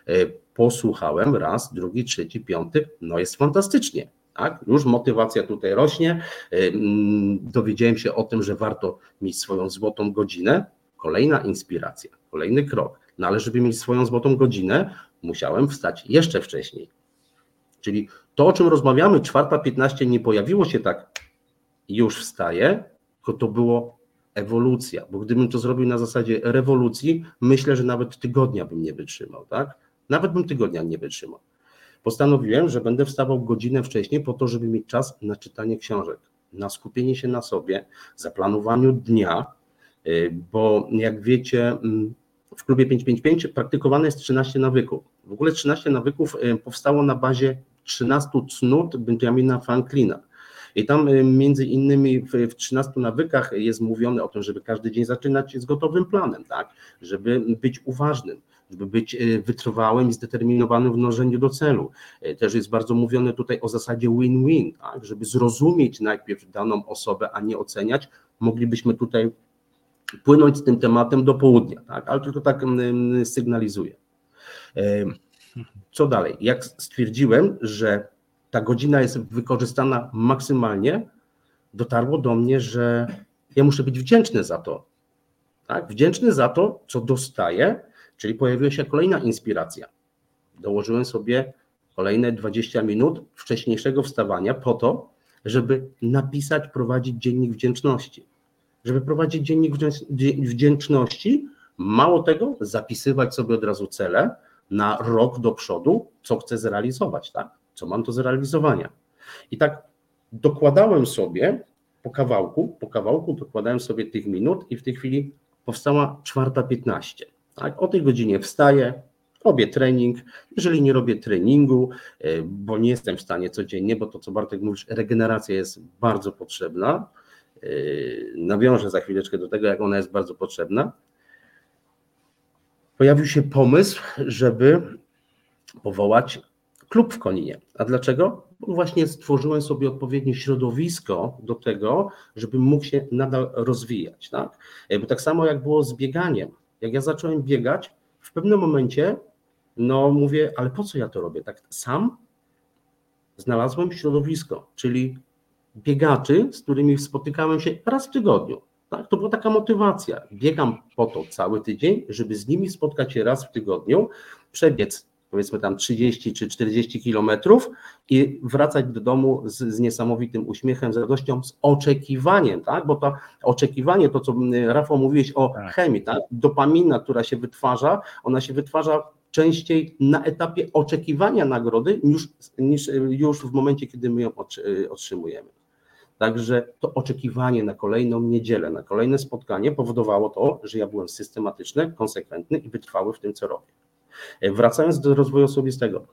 E, posłuchałem raz, drugi, trzeci, piąty. No jest fantastycznie. Tak? Już motywacja tutaj rośnie. E, mm, dowiedziałem się o tym, że warto mieć swoją złotą godzinę. Kolejna inspiracja, kolejny krok. No ale żeby mieć swoją złotą godzinę, musiałem wstać jeszcze wcześniej. Czyli to, o czym rozmawiamy, 4.15 nie pojawiło się tak, już wstaję, tylko to było ewolucja, bo gdybym to zrobił na zasadzie rewolucji, myślę, że nawet tygodnia bym nie wytrzymał, tak? Nawet bym tygodnia nie wytrzymał. Postanowiłem, że będę wstawał godzinę wcześniej po to, żeby mieć czas na czytanie książek, na skupienie się na sobie, zaplanowaniu dnia, y, bo jak wiecie, mm, w klubie 555 praktykowane jest 13 nawyków. W ogóle 13 nawyków y, powstało na bazie 13 cnót Benjamina Franklina. I tam y, między innymi w, w 13 nawykach jest mówione o tym, żeby każdy dzień zaczynać z gotowym planem, tak? Żeby być uważnym, żeby być y, wytrwałym i zdeterminowanym w dążeniu do celu. Y, też jest bardzo mówione tutaj o zasadzie win-win, tak? żeby zrozumieć najpierw daną osobę, a nie oceniać. Moglibyśmy tutaj płynąć z tym tematem do południa, tak? ale tylko tak mm, sygnalizuję. Co dalej? Jak stwierdziłem, że ta godzina jest wykorzystana maksymalnie, dotarło do mnie, że ja muszę być wdzięczny za to. Tak? Wdzięczny za to, co dostaję, czyli pojawiła się kolejna inspiracja. Dołożyłem sobie kolejne 20 minut wcześniejszego wstawania po to, żeby napisać, prowadzić dziennik wdzięczności. Żeby prowadzić dziennik wdzięczności, mało tego, zapisywać sobie od razu cele na rok do przodu, co chcę zrealizować, tak? Co mam do zrealizowania. I tak dokładałem sobie po kawałku, po kawałku dokładałem sobie tych minut i w tej chwili powstała czwarta piętnaście. Tak? O tej godzinie wstaję, robię trening. Jeżeli nie robię treningu, e, bo nie jestem w stanie codziennie, bo to co Bartek mówisz, regeneracja jest bardzo potrzebna. E, nawiążę za chwileczkę do tego, jak ona jest bardzo potrzebna. Pojawił się pomysł, żeby powołać klub w Koninie. A dlaczego? Bo właśnie stworzyłem sobie odpowiednie środowisko do tego, żeby mógł się nadal rozwijać. Tak? Bo tak samo jak było z bieganiem. Jak ja zacząłem biegać, w pewnym momencie, no mówię, ale po co ja to robię? Tak sam znalazłem środowisko, czyli biegaczy, z którymi spotykałem się raz w tygodniu. Tak? To była taka motywacja. Biegam po to cały tydzień, żeby z nimi spotkać się raz w tygodniu, przebiec powiedzmy tam 30 czy 40 kilometrów i wracać do domu z, z, niesamowitym uśmiechem, z radością, z oczekiwaniem, tak? Bo to oczekiwanie, to co Rafał mówiłeś o tak. chemii, tak? Dopamina, która się wytwarza, ona się wytwarza częściej na etapie oczekiwania nagrody niż, niż już w momencie, kiedy my ją otrzymujemy. Także to oczekiwanie na kolejną niedzielę, na kolejne spotkanie powodowało to, że ja byłem systematyczny, konsekwentny i wytrwały w tym, co robię. E, wracając do rozwoju osobistego.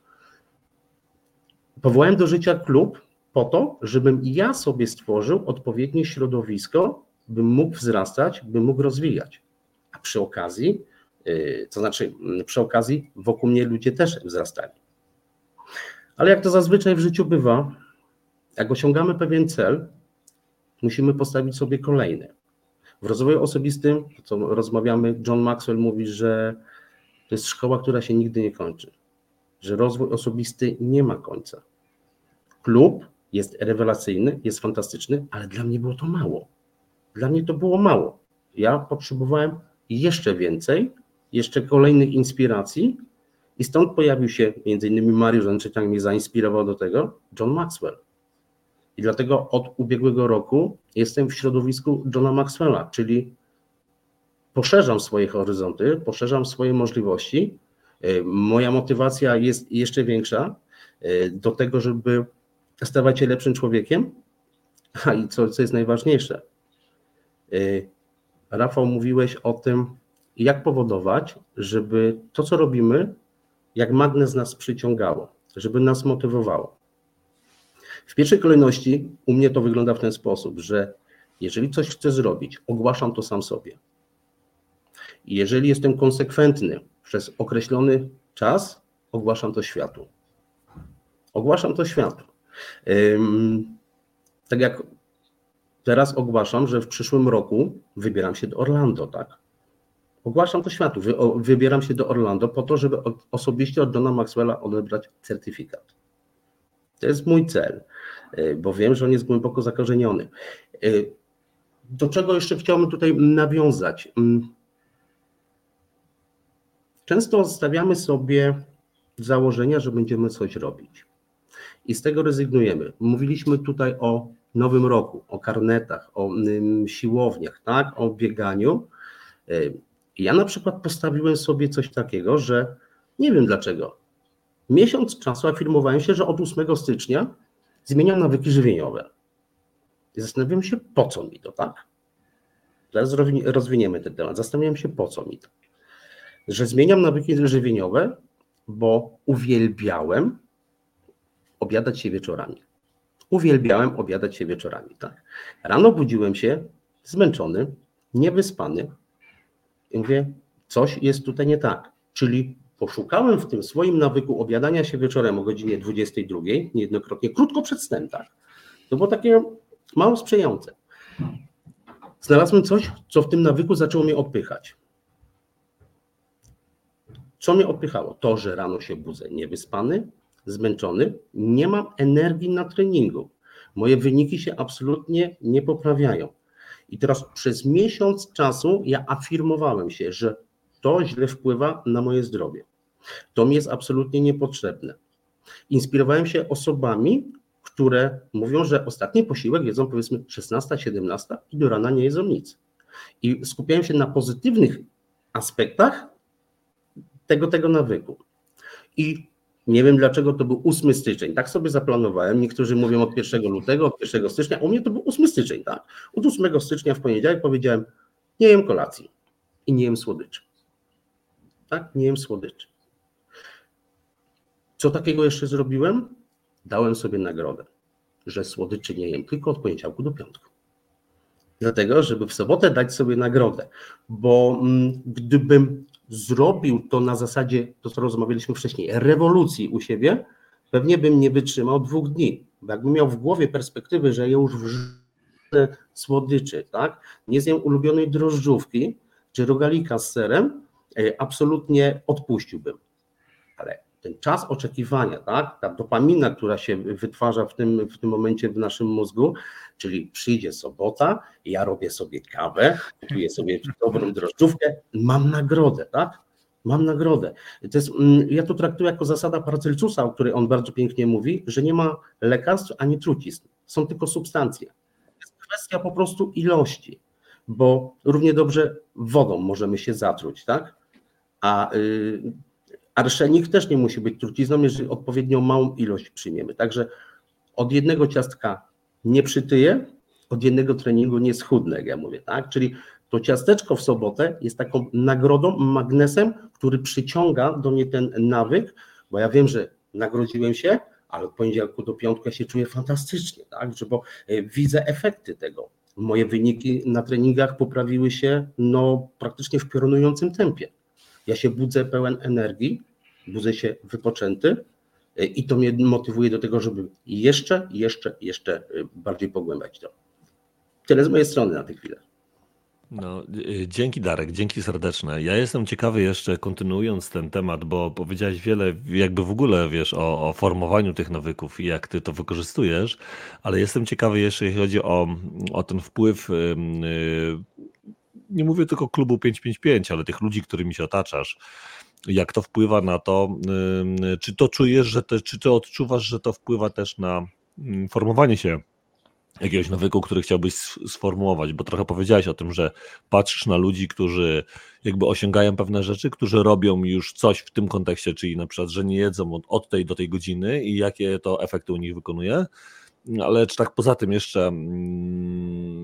Powołałem do życia klub po to, żebym ja sobie stworzył odpowiednie środowisko, bym mógł wzrastać, bym mógł rozwijać. A przy okazji, e, to znaczy przy okazji wokół mnie ludzie też wzrastali. Ale jak to zazwyczaj w życiu bywa, jak osiągamy pewien cel, musimy postawić sobie kolejny. W rozwoju osobistym, co rozmawiamy, John Maxwell mówi, że to jest szkoła, która się nigdy nie kończy, że rozwój osobisty nie ma końca. Klub jest rewelacyjny, jest fantastyczny, ale dla mnie było to mało. Dla mnie to było mało. Ja potrzebowałem jeszcze więcej, jeszcze kolejnych inspiracji i stąd pojawił się między innymi Mariusz Andrzejczak mnie zainspirował do tego, John Maxwell. I dlatego od ubiegłego roku jestem w środowisku Johna Maxwella, czyli poszerzam swoje horyzonty, poszerzam swoje możliwości. E, moja motywacja jest jeszcze większa e, do tego, żeby stawać się lepszym człowiekiem. A i co, co jest najważniejsze, e, Rafał, mówiłeś o tym, jak powodować, żeby to, co robimy, jak magnes nas przyciągało, żeby nas motywowało. W pierwszej kolejności u mnie to wygląda w ten sposób, że jeżeli coś chcę zrobić, ogłaszam to sam sobie. I jeżeli jestem konsekwentny przez określony czas, ogłaszam to światu. Ogłaszam to światu. Tak jak teraz ogłaszam, że w przyszłym roku wybieram się do Orlando, tak? Ogłaszam to światu. wybieram się do Orlando po to, żeby osobiście od Johna Maxwella odebrać certyfikat. To jest mój cel, y, bo wiem, że on jest głęboko zakorzeniony. Y, do czego jeszcze chciałbym tutaj nawiązać? Często stawiamy sobie założenia, że będziemy coś robić. I z tego rezygnujemy. Mówiliśmy tutaj o nowym roku, o karnetach, o siłowniach, tak, o bieganiu. Y, ja na przykład postawiłem sobie coś takiego, że nie wiem dlaczego. Miesiąc czasu afirmowałem się, że od 8 stycznia zmieniam nawyki żywieniowe. I zastanawiam się, po co mi to, tak? Teraz rozwiniemy ten temat. Zastanawiam się, po co mi to że zmieniam nawyki żywieniowe, bo uwielbiałem obiadać się wieczorami. Uwielbiałem obiadać się wieczorami, tak. Rano budziłem się zmęczony, niewyspany i mówię, coś jest tutaj nie tak. Czyli poszukałem w tym swoim nawyku obiadania się wieczorem o godzinie 22, niejednokrotnie krótko przed snem, tak. To było takie mało sprzyjające. Znalazłem coś, co w tym nawyku zaczęło mnie odpychać. Co mnie odpychało? To, że rano się budzę niewyspany, zmęczony, nie mam energii na treningu. Moje wyniki się absolutnie nie poprawiają. I teraz przez miesiąc czasu ja afirmowałem się, że to źle wpływa na moje zdrowie. To mi jest absolutnie niepotrzebne. Inspirowałem się osobami, które mówią, że ostatni posiłek jedzą powiedzmy 16, 17 i do rana nie jedzą nic. I skupiałem się na pozytywnych aspektach, tego, tego nawyku. I nie wiem dlaczego to był 8 styczeń. Tak sobie zaplanowałem. Niektórzy mówią od 1 lutego, od 1 stycznia. U mnie to był 8 styczeń, tak? Od 8 stycznia w poniedziałek powiedziałem: Nie jem kolacji i nie jem słodyczy. Tak? Nie jem słodyczy. Co takiego jeszcze zrobiłem? Dałem sobie nagrodę, że słodyczy nie jem tylko od poniedziałku do piątku. Dlatego, żeby w sobotę dać sobie nagrodę, bo mm, gdybym zrobił to na zasadzie, to co rozmawialiśmy wcześniej, rewolucji u siebie, pewnie bym nie wytrzymał dwóch dni. Bo jakbym miał w głowie perspektywy, że ja już słodyczy, tak? Nie zjem ulubionej drożdżówki czy rogalika z serem, absolutnie odpuściłbym. Ale ten czas oczekiwania, tak, ta dopamina, która się wytwarza w tym, w tym momencie w naszym mózgu, czyli przyjdzie sobota, ja robię sobie kawę, kupuję sobie dobrą drożdżówkę, mam nagrodę, tak? Mam nagrodę. To jest, mm, ja to traktuję jako zasada Paracelsusa, o której on bardzo pięknie mówi, że nie ma lekarstw ani trucizn, są tylko substancje. Jest kwestia po prostu ilości, bo równie dobrze wodą możemy się zatruć, tak? A y, Arszenik też nie musi być trucizną, jeżeli odpowiednio małą ilość przyjmiemy. Także od jednego ciastka nie przytyję, od jednego treningu nie schudnę, jak ja mówię, tak? Czyli to ciasteczko w sobotę jest taką nagrodą, magnesem, który przyciąga do mnie ten nawyk, bo ja wiem, że nagrodziłem się, ale od poniedziałku do piątku ja się czuję fantastycznie, tak? Bo e, widzę efekty tego. Moje wyniki na treningach poprawiły się no, praktycznie w piorunującym tempie. Ja się budzę pełen energii, budzę się wypoczęty e, i to mnie motywuje do tego, żeby jeszcze, jeszcze, jeszcze e, bardziej pogłębiać to. Tyle z mojej strony na tę chwilę. No, e, dzięki Darek, dzięki serdeczne. Ja jestem ciekawy jeszcze, kontynuując ten temat, bo powiedziałeś wiele, jakby w ogóle wiesz o, o, formowaniu tych nawyków i jak ty to wykorzystujesz, ale jestem ciekawy jeszcze, jeśli chodzi o, o ten wpływ. Yy, nie mówię tylko klubu 555, ale tych ludzi, którymi się otaczasz jak to wpływa na to, czy to czujesz, że te, czy to odczuwasz, że to wpływa też na formowanie się jakiegoś nawyku, który chciałbyś sformułować, bo trochę powiedziałeś o tym, że patrzysz na ludzi, którzy jakby osiągają pewne rzeczy, którzy robią już coś w tym kontekście, czyli na przykład, że nie jedzą od, od tej do tej godziny i jakie to efekty u nich wykonuje, ale czy tak poza tym jeszcze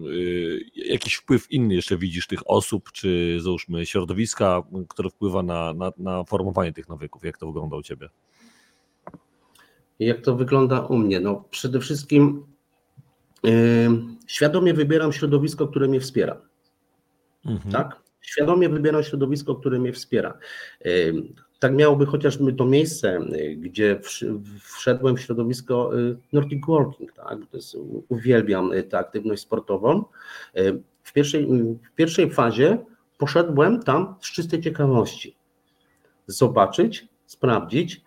yy, jakiś wpływ inny jeszcze widzisz tych osób, czy załóżmy środowiska, które wpływa na, na, na formowanie tych nawyków? Jak to wygląda u Ciebie? Jak to wygląda u mnie? No przede wszystkim yy, świadomie wybieram środowisko, które mnie wspiera. Mhm. Tak? Świadomie wybieram środowisko, które mnie wspiera. Tak miałoby chociażby to miejsce, y, gdzie wszedłem w środowisko y, Nordic Walking, tak? Jest, uwielbiam y, tę aktywność sportową. W pierwszej, w pierwszej fazie poszedłem tam z czystej ciekawości. Zobaczyć, sprawdzić,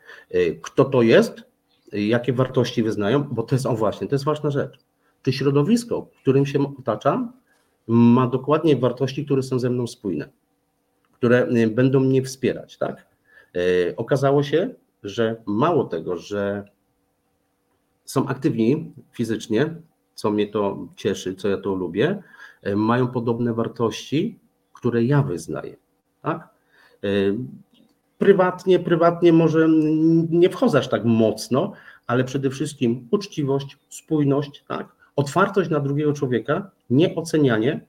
kto to jest, jakie wartości wyznają, bo to jest, on właśnie, to jest ważna rzecz. Czy środowisko, którym się otaczam, ma dokładnie wartości, które są ze mną spójne, które będą mnie wspierać, tak? E, okazało się, że mało tego, że są aktywni fizycznie, co mnie to cieszy, co ja to lubię, e, mają podobne wartości, które ja wyznaję. Tak? E, prywatnie, prywatnie może nie wchodzę aż tak mocno, ale przede wszystkim uczciwość, spójność, tak? otwartość na drugiego człowieka, nieocenianie.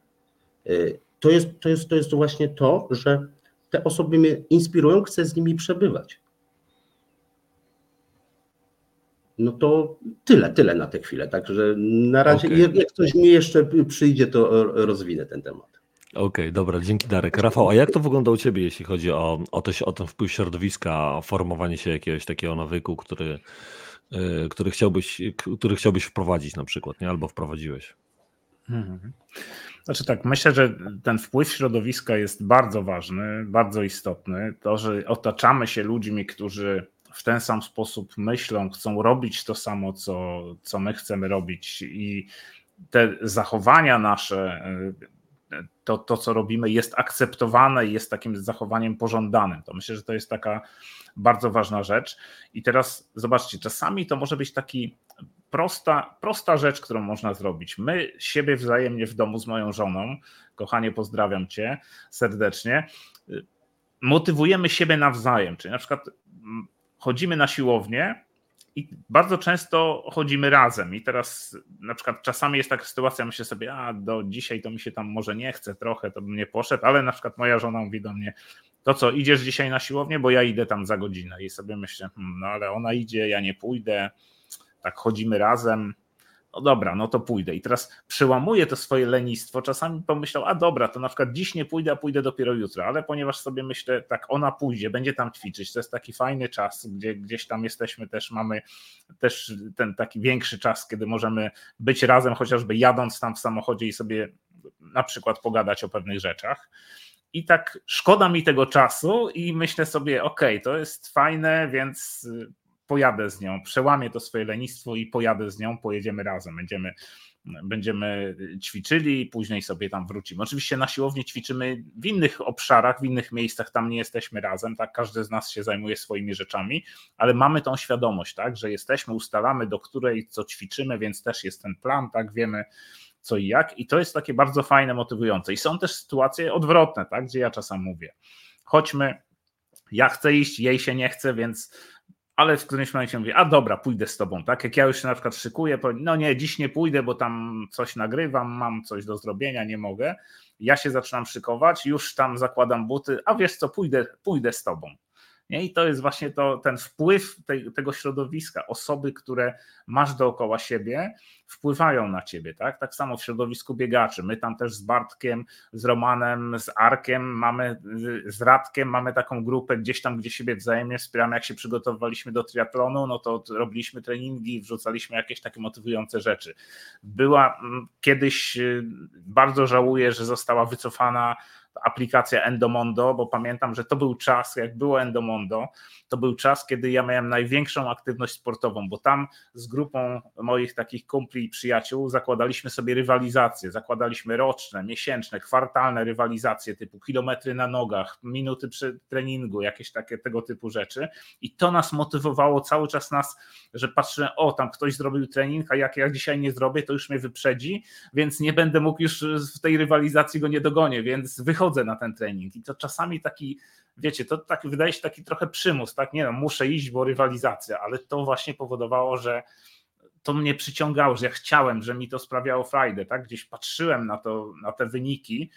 To jest, to, jest, to jest właśnie to, że te osoby mnie inspirują, chcę z nimi przebywać. No to tyle, tyle na tę chwilę. Także na razie, okay. jak, jak ktoś mi jeszcze przyjdzie, to rozwinę ten temat. Okej, okay, dobra, dzięki Darek. Rafał, a jak to wygląda u Ciebie, jeśli chodzi o, o, to, o ten wpływ środowiska, o formowanie się jakiegoś takiego nawyku, który, yy, który, chciałbyś, który chciałbyś wprowadzić na przykład, nie? albo wprowadziłeś? Mhm. Znaczy tak, myślę, że ten wpływ środowiska jest bardzo ważny, bardzo istotny. To, że otaczamy się ludźmi, którzy w ten sam sposób myślą, chcą robić to samo, co, co my chcemy robić i te zachowania nasze, to, to co robimy jest akceptowane i jest takim zachowaniem pożądanym. To myślę, że to jest taka bardzo ważna rzecz. I teraz zobaczcie, czasami to może być taki prosta, prosta rzecz, którą można zrobić. My siebie wzajemnie w domu z moją żoną, kochanie, pozdrawiam cię serdecznie, motywujemy siebie nawzajem. Czyli na przykład mm, chodzimy na siłownię i bardzo często chodzimy razem. I teraz na przykład czasami jest taka sytuacja, myślę sobie, a do dzisiaj to mi się tam może nie chce trochę, to bym nie poszedł, ale na przykład moja żona mówi do mnie, to co, idziesz dzisiaj na siłownię, bo ja idę tam za godzinę i sobie myślę, hmm, no ale ona idzie, ja nie pójdę, tak chodzimy razem, no dobra, no to pójdę. I teraz przełamuję to swoje lenistwo. Czasami pomyślał, a dobra, to na przykład dziś nie pójdę, a pójdę dopiero jutro, ale ponieważ sobie myślę, tak ona pójdzie, będzie tam ćwiczyć, to jest taki fajny czas, gdzie gdzieś tam jesteśmy też, mamy też ten taki większy czas, kiedy możemy być razem, chociażby jadąc tam w samochodzie i sobie na przykład pogadać o pewnych rzeczach i tak szkoda mi tego czasu i myślę sobie, ok, to jest fajne, więc pojadę z nią, przełamię to swoje lenistwo i pojadę z nią, pojedziemy razem, będziemy będziemy ćwiczyli, później sobie tam wrócimy. Oczywiście na siłowni ćwiczymy w innych obszarach, w innych miejscach, tam nie jesteśmy razem, tak, każdy z nas się zajmuje swoimi rzeczami, ale mamy tą świadomość, tak, że jesteśmy, ustalamy do której co ćwiczymy, więc też jest ten plan, tak, wiemy co i jak. I to jest takie bardzo fajne, motywujące. I są też sytuacje odwrotne, tak, gdzie ja czasem mówię, chodźmy, ja chcę iść, jej się nie chce, więc ale w którymś momencie mówię, a dobra, pójdę z tobą, tak? Jak ja już się na przykład szykuję, no nie, dziś nie pójdę, bo tam coś nagrywam, mam coś do zrobienia, nie mogę. Ja się zaczynam szykować, już tam zakładam buty, a wiesz co, pójdę, pójdę z tobą. Nie? I to jest właśnie to, ten wpływ te, tego środowiska, osoby, które masz dookoła siebie, wpływają na ciebie. Tak? tak samo w środowisku biegaczy. My tam też z Bartkiem, z Romanem, z Arkiem, mamy z Radkiem, mamy taką grupę gdzieś tam, gdzie siebie wzajemnie wspieramy. Jak się przygotowywaliśmy do triatlonu, no to robiliśmy treningi, wrzucaliśmy jakieś takie motywujące rzeczy. Była mm, kiedyś, y, bardzo żałuję, że została wycofana aplikacja Endomondo, bo pamiętam, że to był czas, jak było Endomondo, to był czas, kiedy ja miałem największą aktywność sportową, bo tam z grupą moich takich kumpli i przyjaciół zakładaliśmy sobie rywalizacje, zakładaliśmy roczne, miesięczne, kwartalne rywalizacje typu kilometry na nogach, minuty przy treningu, jakieś takie tego typu rzeczy. I to nas motywowało cały czas nas, że patrzę, o tam ktoś zrobił trening, a jak ja dzisiaj nie zrobię, to już mnie wyprzedzi, więc nie będę mógł już w tej rywalizacji go nie dogonię, więc wychodzę na ten trening i to czasami taki wiecie, to tak wydaje się taki trochę przymus, tak? Nie no, muszę iść, bo rywalizacja, ale to właśnie powodowało, że to mnie przyciągało, że ja chciałem, że mi to sprawiało frajdę, tak? Gdzieś patrzyłem na to, na te wyniki,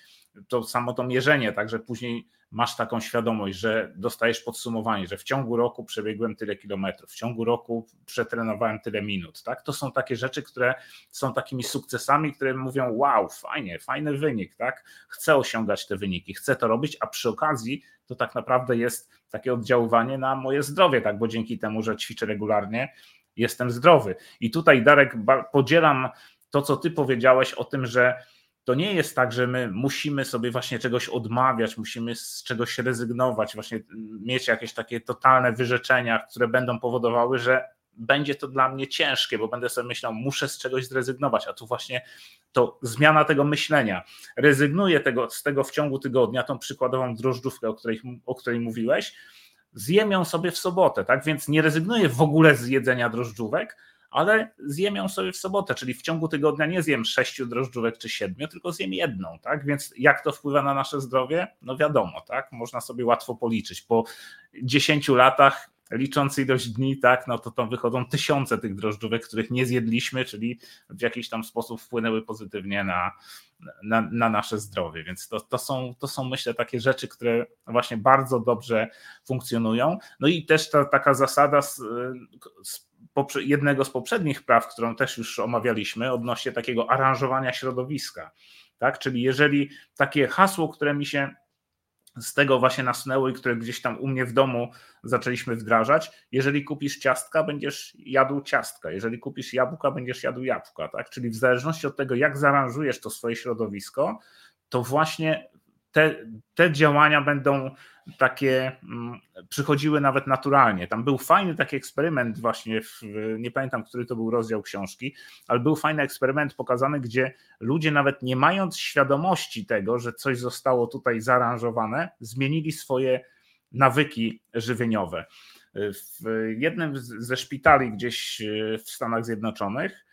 to samo to mierzenie, także później masz taką świadomość, że dostajesz podsumowanie, że w ciągu roku przebiegłem tyle kilometrów, w ciągu roku przetrenowałem tyle minut. Tak? To są takie rzeczy, które są takimi sukcesami, które mówią: Wow, fajnie, fajny wynik, tak? Chcę osiągać te wyniki, chcę to robić, a przy okazji to tak naprawdę jest takie oddziaływanie na moje zdrowie, tak? Bo dzięki temu, że ćwiczę regularnie, jestem zdrowy. I tutaj, Darek, podzielam to, co ty powiedziałeś o tym, że to nie jest tak, że my musimy sobie właśnie czegoś odmawiać, musimy z czegoś rezygnować, właśnie mieć jakieś takie totalne wyrzeczenia, które będą powodowały, że będzie to dla mnie ciężkie, bo będę sobie myślał, muszę z czegoś zrezygnować, a tu właśnie to zmiana tego myślenia. Rezygnuję tego, z tego w ciągu tygodnia, tą przykładową drożdżówkę, o której, o której mówiłeś, zjem ją sobie w sobotę, tak? Więc nie rezygnuję w ogóle z jedzenia drożdżówek, ale zjem ją sobie w sobotę, czyli w ciągu tygodnia nie zjem sześciu drożdżówek czy siedmiu, tylko zjem jedną, tak? Więc jak to wpływa na nasze zdrowie? No wiadomo, tak? Można sobie łatwo policzyć. Po dziesięciu latach licząc ilość dni, tak, no to tam wychodzą tysiące tych drożdżówek, których nie zjedliśmy, czyli w jakiś tam sposób wpłynęły pozytywnie na, na, na nasze zdrowie. Więc to, to, są, to są, myślę, takie rzeczy, które właśnie bardzo dobrze funkcjonują. No i też ta taka zasada z, z jednego z poprzednich praw, którą też już omawialiśmy, odnośnie takiego aranżowania środowiska. Tak? Czyli jeżeli takie hasło, które mi się z tego właśnie nasunęło i które gdzieś tam u mnie w domu zaczęliśmy wdrażać. Jeżeli kupisz ciastka, będziesz jadł ciastka. Jeżeli kupisz jabłka, będziesz jadł jabłka. Tak? Czyli w zależności od tego, jak zaaranżujesz to swoje środowisko, to właśnie te, te działania będą takie mm, przychodziły nawet naturalnie. Tam był fajny taki eksperyment właśnie, w, nie pamiętam, który to był rozdział książki, ale był fajny eksperyment pokazany, gdzie ludzie nawet nie mając świadomości tego, że coś zostało tutaj zaaranżowane, zmienili swoje nawyki żywieniowe. W jednym ze szpitali gdzieś w Stanach Zjednoczonych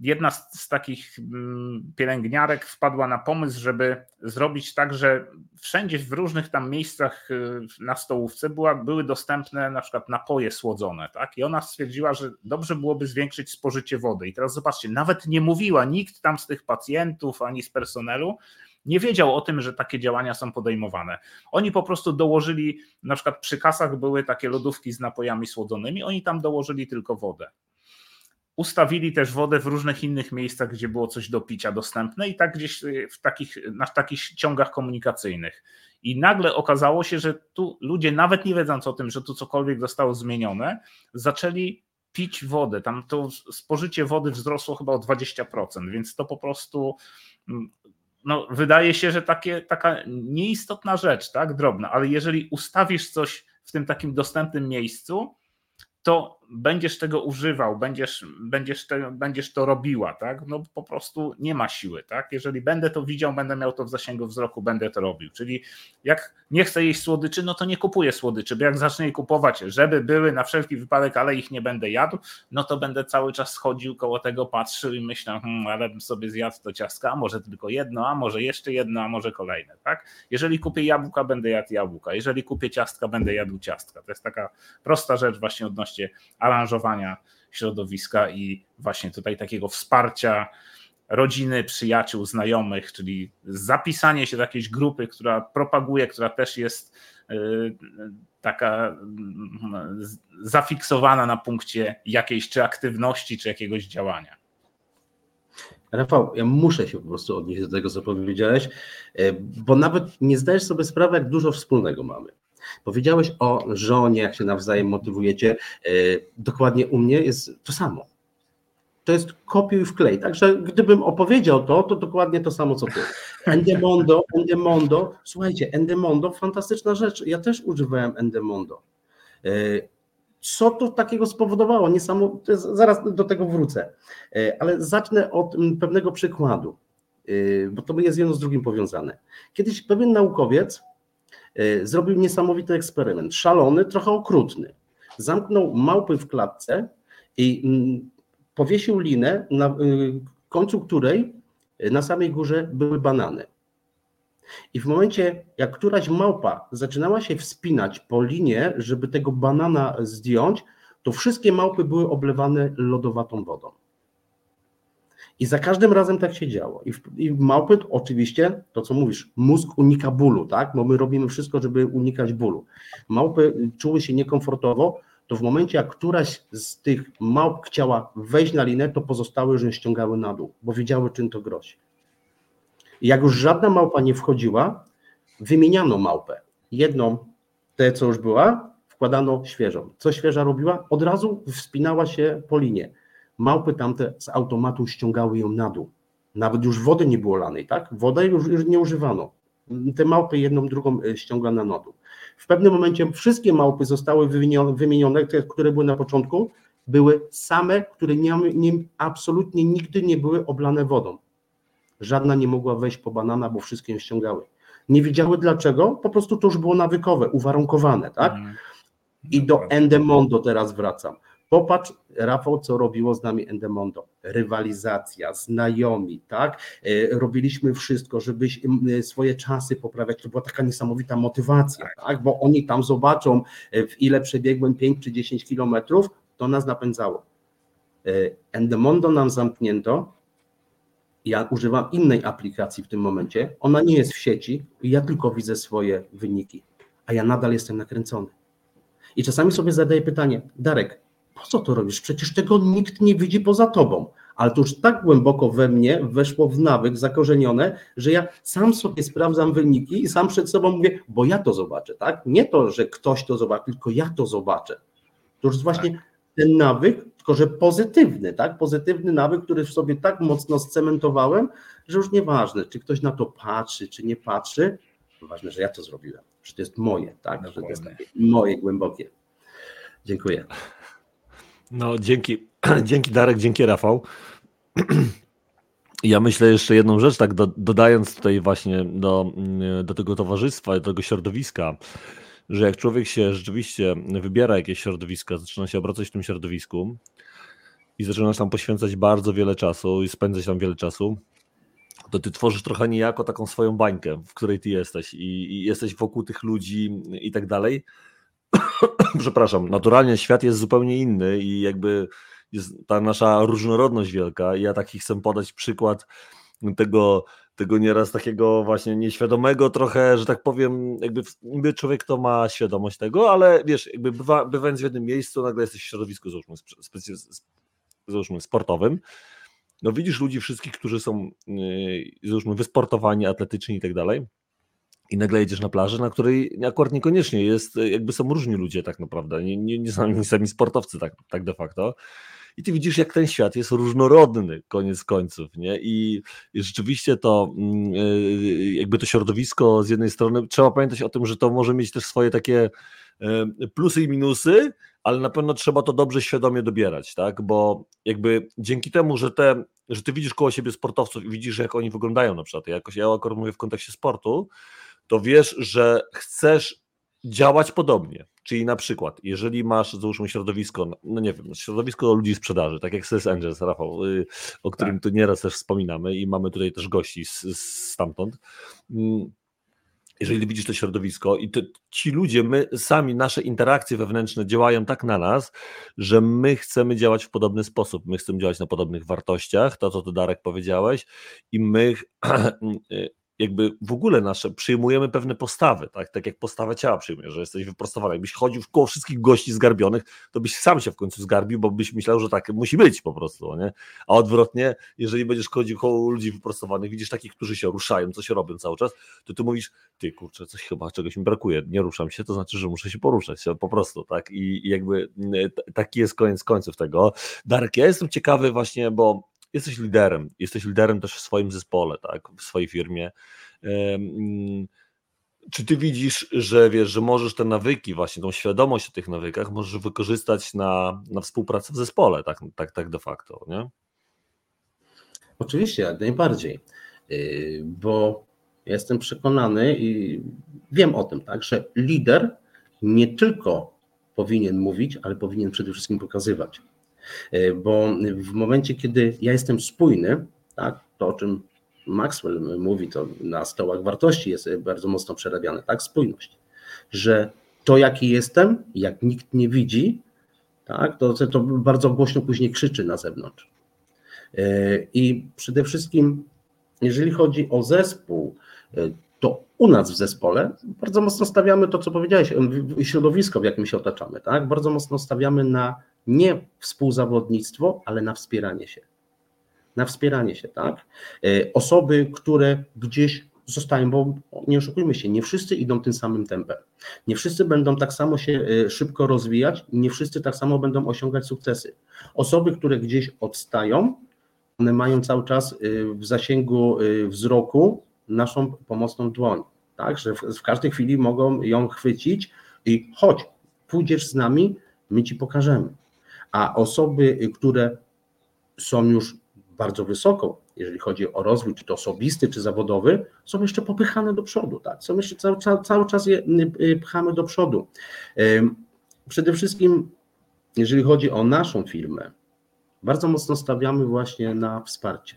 Jedna z, z, takich mm, pielęgniarek wpadła na pomysł, żeby zrobić tak, że wszędzie w różnych tam miejscach y, na stołówce była, były dostępne na przykład napoje słodzone. Tak? I ona stwierdziła, że dobrze byłoby zwiększyć spożycie wody. I teraz zobaczcie, nawet nie mówiła nikt tam z tych pacjentów ani z personelu, nie wiedział o tym, że takie działania są podejmowane. Oni po prostu dołożyli, na przykład przy kasach były takie lodówki z napojami słodzonymi, oni tam dołożyli tylko wodę. Ustawili też wodę w różnych innych miejscach, gdzie było coś do picia dostępne i tak gdzieś y, w takich, na takich ciągach komunikacyjnych. I nagle okazało się, że tu ludzie, nawet nie wiedząc o tym, że tu cokolwiek zostało zmienione, zaczęli pić wodę. Tam to spożycie wody wzrosło chyba o 20%, więc to po prostu mm, no, wydaje się, że takie, taka nieistotna rzecz, tak, drobna, ale jeżeli ustawisz coś w tym takim dostępnym miejscu, to będziesz tego używał, będziesz, będziesz, te, będziesz to robiła, tak? No po prostu nie ma siły, tak? Jeżeli będę to widział, będę miał to w zasięgu wzroku, będę to robił. Czyli jak nie chcę jeść słodyczy, no to nie kupuję słodyczy, bo jak zacznę je kupować, żeby były na wszelki wypadek, ale ich nie będę jadł, no to będę cały czas chodził koło tego, patrzył i myślę, hmm, ale bym sobie zjadł to ciastka, a może tylko jedno, a może jeszcze jedno, a może kolejne, tak? Jeżeli kupię jabłka, będę jadł jabłka, jeżeli kupię ciastka, będę jadł ciastka. To jest taka prosta rzecz właśnie odnośnie aranżowania środowiska i właśnie tutaj takiego wsparcia rodziny, przyjaciół, znajomych, czyli zapisanie się do jakiejś grupy, która propaguje, która też jest y, taka zafiksowana na punkcie jakiejś czy aktywności, czy jakiegoś działania. Rafał, ja muszę się po prostu odnieść do tego, co powiedziałeś, y, bo nawet nie zdajesz sobie sprawy, jak dużo wspólnego mamy. Powiedziałeś o żonie, jak się nawzajem motywujecie. E, dokładnie u mnie jest to samo. To jest kopiuj wklej. Także gdybym opowiedział to, to dokładnie to samo co ty. Endemondo, Endemondo. Słuchajcie, Endemondo, fantastyczna rzecz. Ja też używałem Endemondo. E, co to takiego spowodowało? Zaraz do tego wrócę. E, ale zacznę od pewnego przykładu, bo to jest jedno z drugim powiązane. Kiedyś pewien naukowiec zrobił niesamowity eksperyment, szalony, trochę okrutny. Zamknął małpy w klatce i mm, powiesił linę, na y, końcu której y, na samej górze były banany. I w momencie, jak któraś małpa zaczynała się wspinać po linie, żeby tego banana zdjąć, to wszystkie małpy były oblewane lodowatą wodą. I za każdym razem tak się działo. I, w, I małpy oczywiście, to co mówisz, mózg unika bólu, tak? Bo my robimy wszystko, żeby unikać bólu. Małpy czuły się niekomfortowo, to w momencie, jak któraś z tych małp chciała wejść na linę, to pozostałe już ją ściągały na dół, bo wiedziały, czym to grozi. I jak już żadna małpa nie wchodziła, wymieniano małpę. Jedną, tę, co już była, wkładano świeżą. Co świeża robiła? Od razu wspinała się po linie małpy tamte z automatu ściągały ją na dół. Nawet już wody nie było lanej, tak? Wodę już, już nie używano. Te małpy jedną, drugą e, ściągano na dół. W pewnym momencie wszystkie małpy zostały wymienione, wymienione te, które były na początku, były same, które nie, nie, absolutnie nigdy nie były oblane wodą. Żadna nie mogła wejść po banana, bo wszystkie ją ściągały. Nie wiedziały dlaczego, po prostu to już było nawykowe, uwarunkowane, tak? Mhm. I do Endemondo teraz wracam. Popatrz, Rafał, co robiło z nami Endemondo. Rywalizacja, znajomi, tak? E, robiliśmy wszystko, żeby e, swoje czasy poprawiać. To była taka niesamowita motywacja, tak? tak? Bo oni tam zobaczą, e, w ile przebiegłem 5 czy 10 kilometrów, to nas napędzało. Endemondo nam zamknięto. Ja używam innej aplikacji w tym momencie. Ona nie jest w sieci, ja tylko widzę swoje wyniki, a ja nadal jestem nakręcony. I czasami sobie zadaję pytanie, Darek, po co to robisz? Przecież tego nikt nie widzi poza tobą. Ale to już tak głęboko we mnie weszło w nawyk, zakorzenione, że ja sam sobie sprawdzam wyniki i sam przed sobą mówię, bo ja to zobaczę, tak? Nie to, że ktoś to zobaczy, tylko ja to zobaczę. To już właśnie tak. ten nawyk, tylko że pozytywny, tak? Pozytywny nawyk, który w sobie tak mocno scementowałem, że już nieważne, czy ktoś na to patrzy, czy nie patrzy, ważne, że ja to zrobiłem, że to jest moje, tak? Że to jest moje głębokie. Dziękuję. No, dzięki, dzięki Darek, dzięki Rafał. Ja myślę jeszcze jedną rzecz, tak do, dodając tutaj właśnie do, mm, do tego towarzystwa, do tego środowiska, że jak człowiek się rzeczywiście wybiera jakieś środowisko, zaczyna się obracać w tym środowisku i zaczynasz tam poświęcać bardzo wiele czasu i spędzać tam wiele czasu, to ty tworzysz trochę niejako taką swoją bańkę, w której ty jesteś i, i jesteś wokół tych ludzi i tak dalej. przepraszam, naturalnie świat jest zupełnie inny i jakby jest ta nasza różnorodność wielka. Ja taki chcę podać przykład tego, tego nieraz takiego właśnie nieświadomego trochę, że tak powiem, jakby niby człowiek to ma świadomość tego, ale wiesz, jakby bywa, bywając w jednym miejscu, nagle jesteś w środowisku, załóżmy, załóżmy sportowym, no widzisz ludzi wszystkich, którzy są, yy, załóżmy, wysportowani, atletyczni i tak dalej, i nagle jedziesz na plażę, na której akurat niekoniecznie jest, jakby są różni ludzie tak naprawdę, nie, nie, nie sami, sami sportowcy tak, tak de facto. i ty widzisz, jak ten świat jest różnorodny, koniec końców, nie? I, rzeczywiście to mm, y, jakby to środowisko z jednej strony, trzeba pamiętać o tym, że to może mieć też swoje takie plusy i minusy, ale na pewno trzeba to dobrze, świadomie dobierać, tak? Bo jakby dzięki temu, że te, że ty widzisz koło siebie sportowców i widzisz, jak oni wyglądają na przykład, jakoś ja akurat mówię w kontekście sportu, to wiesz, że chcesz działać podobnie. Czyli na przykład, jeżeli masz, załóżmy, środowisko, no nie wiem, środowisko ludzi sprzedaży, tak jak Sales Angels, Rafał, y, o którym tak. tu nieraz też wspominamy i mamy tutaj też gości z, stamtąd. Mm, jeżeli widzisz to środowisko i to, ci ludzie, my sami, nasze interakcje wewnętrzne działają tak na nas, że my chcemy działać w podobny sposób, my chcemy działać na podobnych wartościach, to co ty Darek powiedziałeś i my y, jakby w ogóle nasze przyjmujemy pewne postawy, tak, tak jak postawę ciała przyjmujesz, że jesteś wyprostowany. Jakbyś chodził koło wszystkich gości zgarbionych, to byś sam się w końcu zgarbił, bo byś myślał, że tak musi być po prostu, nie? A odwrotnie, jeżeli będziesz chodził koło ludzi wyprostowanych, widzisz takich, którzy się ruszają, coś robią cały czas, to ty mówisz, ty kurczę, coś chyba czegoś mi brakuje, nie ruszam się, to znaczy, że muszę się poruszać, po prostu, tak? I, i jakby taki jest koniec końców tego. Darek, ja jestem ciekawy właśnie, bo jesteś liderem, jesteś liderem też w swoim zespole, tak, w swojej firmie. Czy ty widzisz, że wiesz, że możesz te nawyki, właśnie tą świadomość o tych nawykach możesz wykorzystać na, na współpracę w zespole, tak, tak, tak de facto, nie? Oczywiście, jak najbardziej, y, bo jestem przekonany i wiem o tym, tak, że lider nie tylko powinien mówić, ale powinien przede wszystkim pokazywać. E, bo w momencie, kiedy ja jestem spójny, tak, to o czym Maxwell mówi, to na stołach wartości jest bardzo mocno przerabiane, tak, spójność, że to jaki jestem, jak nikt nie widzi, tak, to, to bardzo głośno później krzyczy na zewnątrz. E, I przede wszystkim, jeżeli chodzi o zespół, e, to u nas w zespole bardzo mocno stawiamy to, co powiedziałeś, środowisko, w jakim się otaczamy, tak? Bardzo mocno stawiamy na nie współzawodnictwo, ale na wspieranie się. Na wspieranie się, tak? E, osoby, które gdzieś zostają, bo nie oszukujmy się, nie wszyscy idą tym samym tempem. Nie wszyscy będą tak samo się e, szybko rozwijać, nie wszyscy tak samo będą osiągać sukcesy. Osoby, które gdzieś odstają, one mają cały czas e, w zasięgu wzroku naszą pomocną dłoń, tak? Że w każdej chwili mogą ją chwycić i chodź, pójdziesz z nami, my ci pokażemy a osoby, które są już bardzo wysoko, jeżeli chodzi o rozwój, czy to osobisty, czy zawodowy, są jeszcze popychane do przodu, tak? Są jeszcze cały, cały, cały czas je y, y, pchamy do przodu. Przede wszystkim, jeżeli chodzi o naszą firmę, bardzo mocno stawiamy właśnie na wsparcie.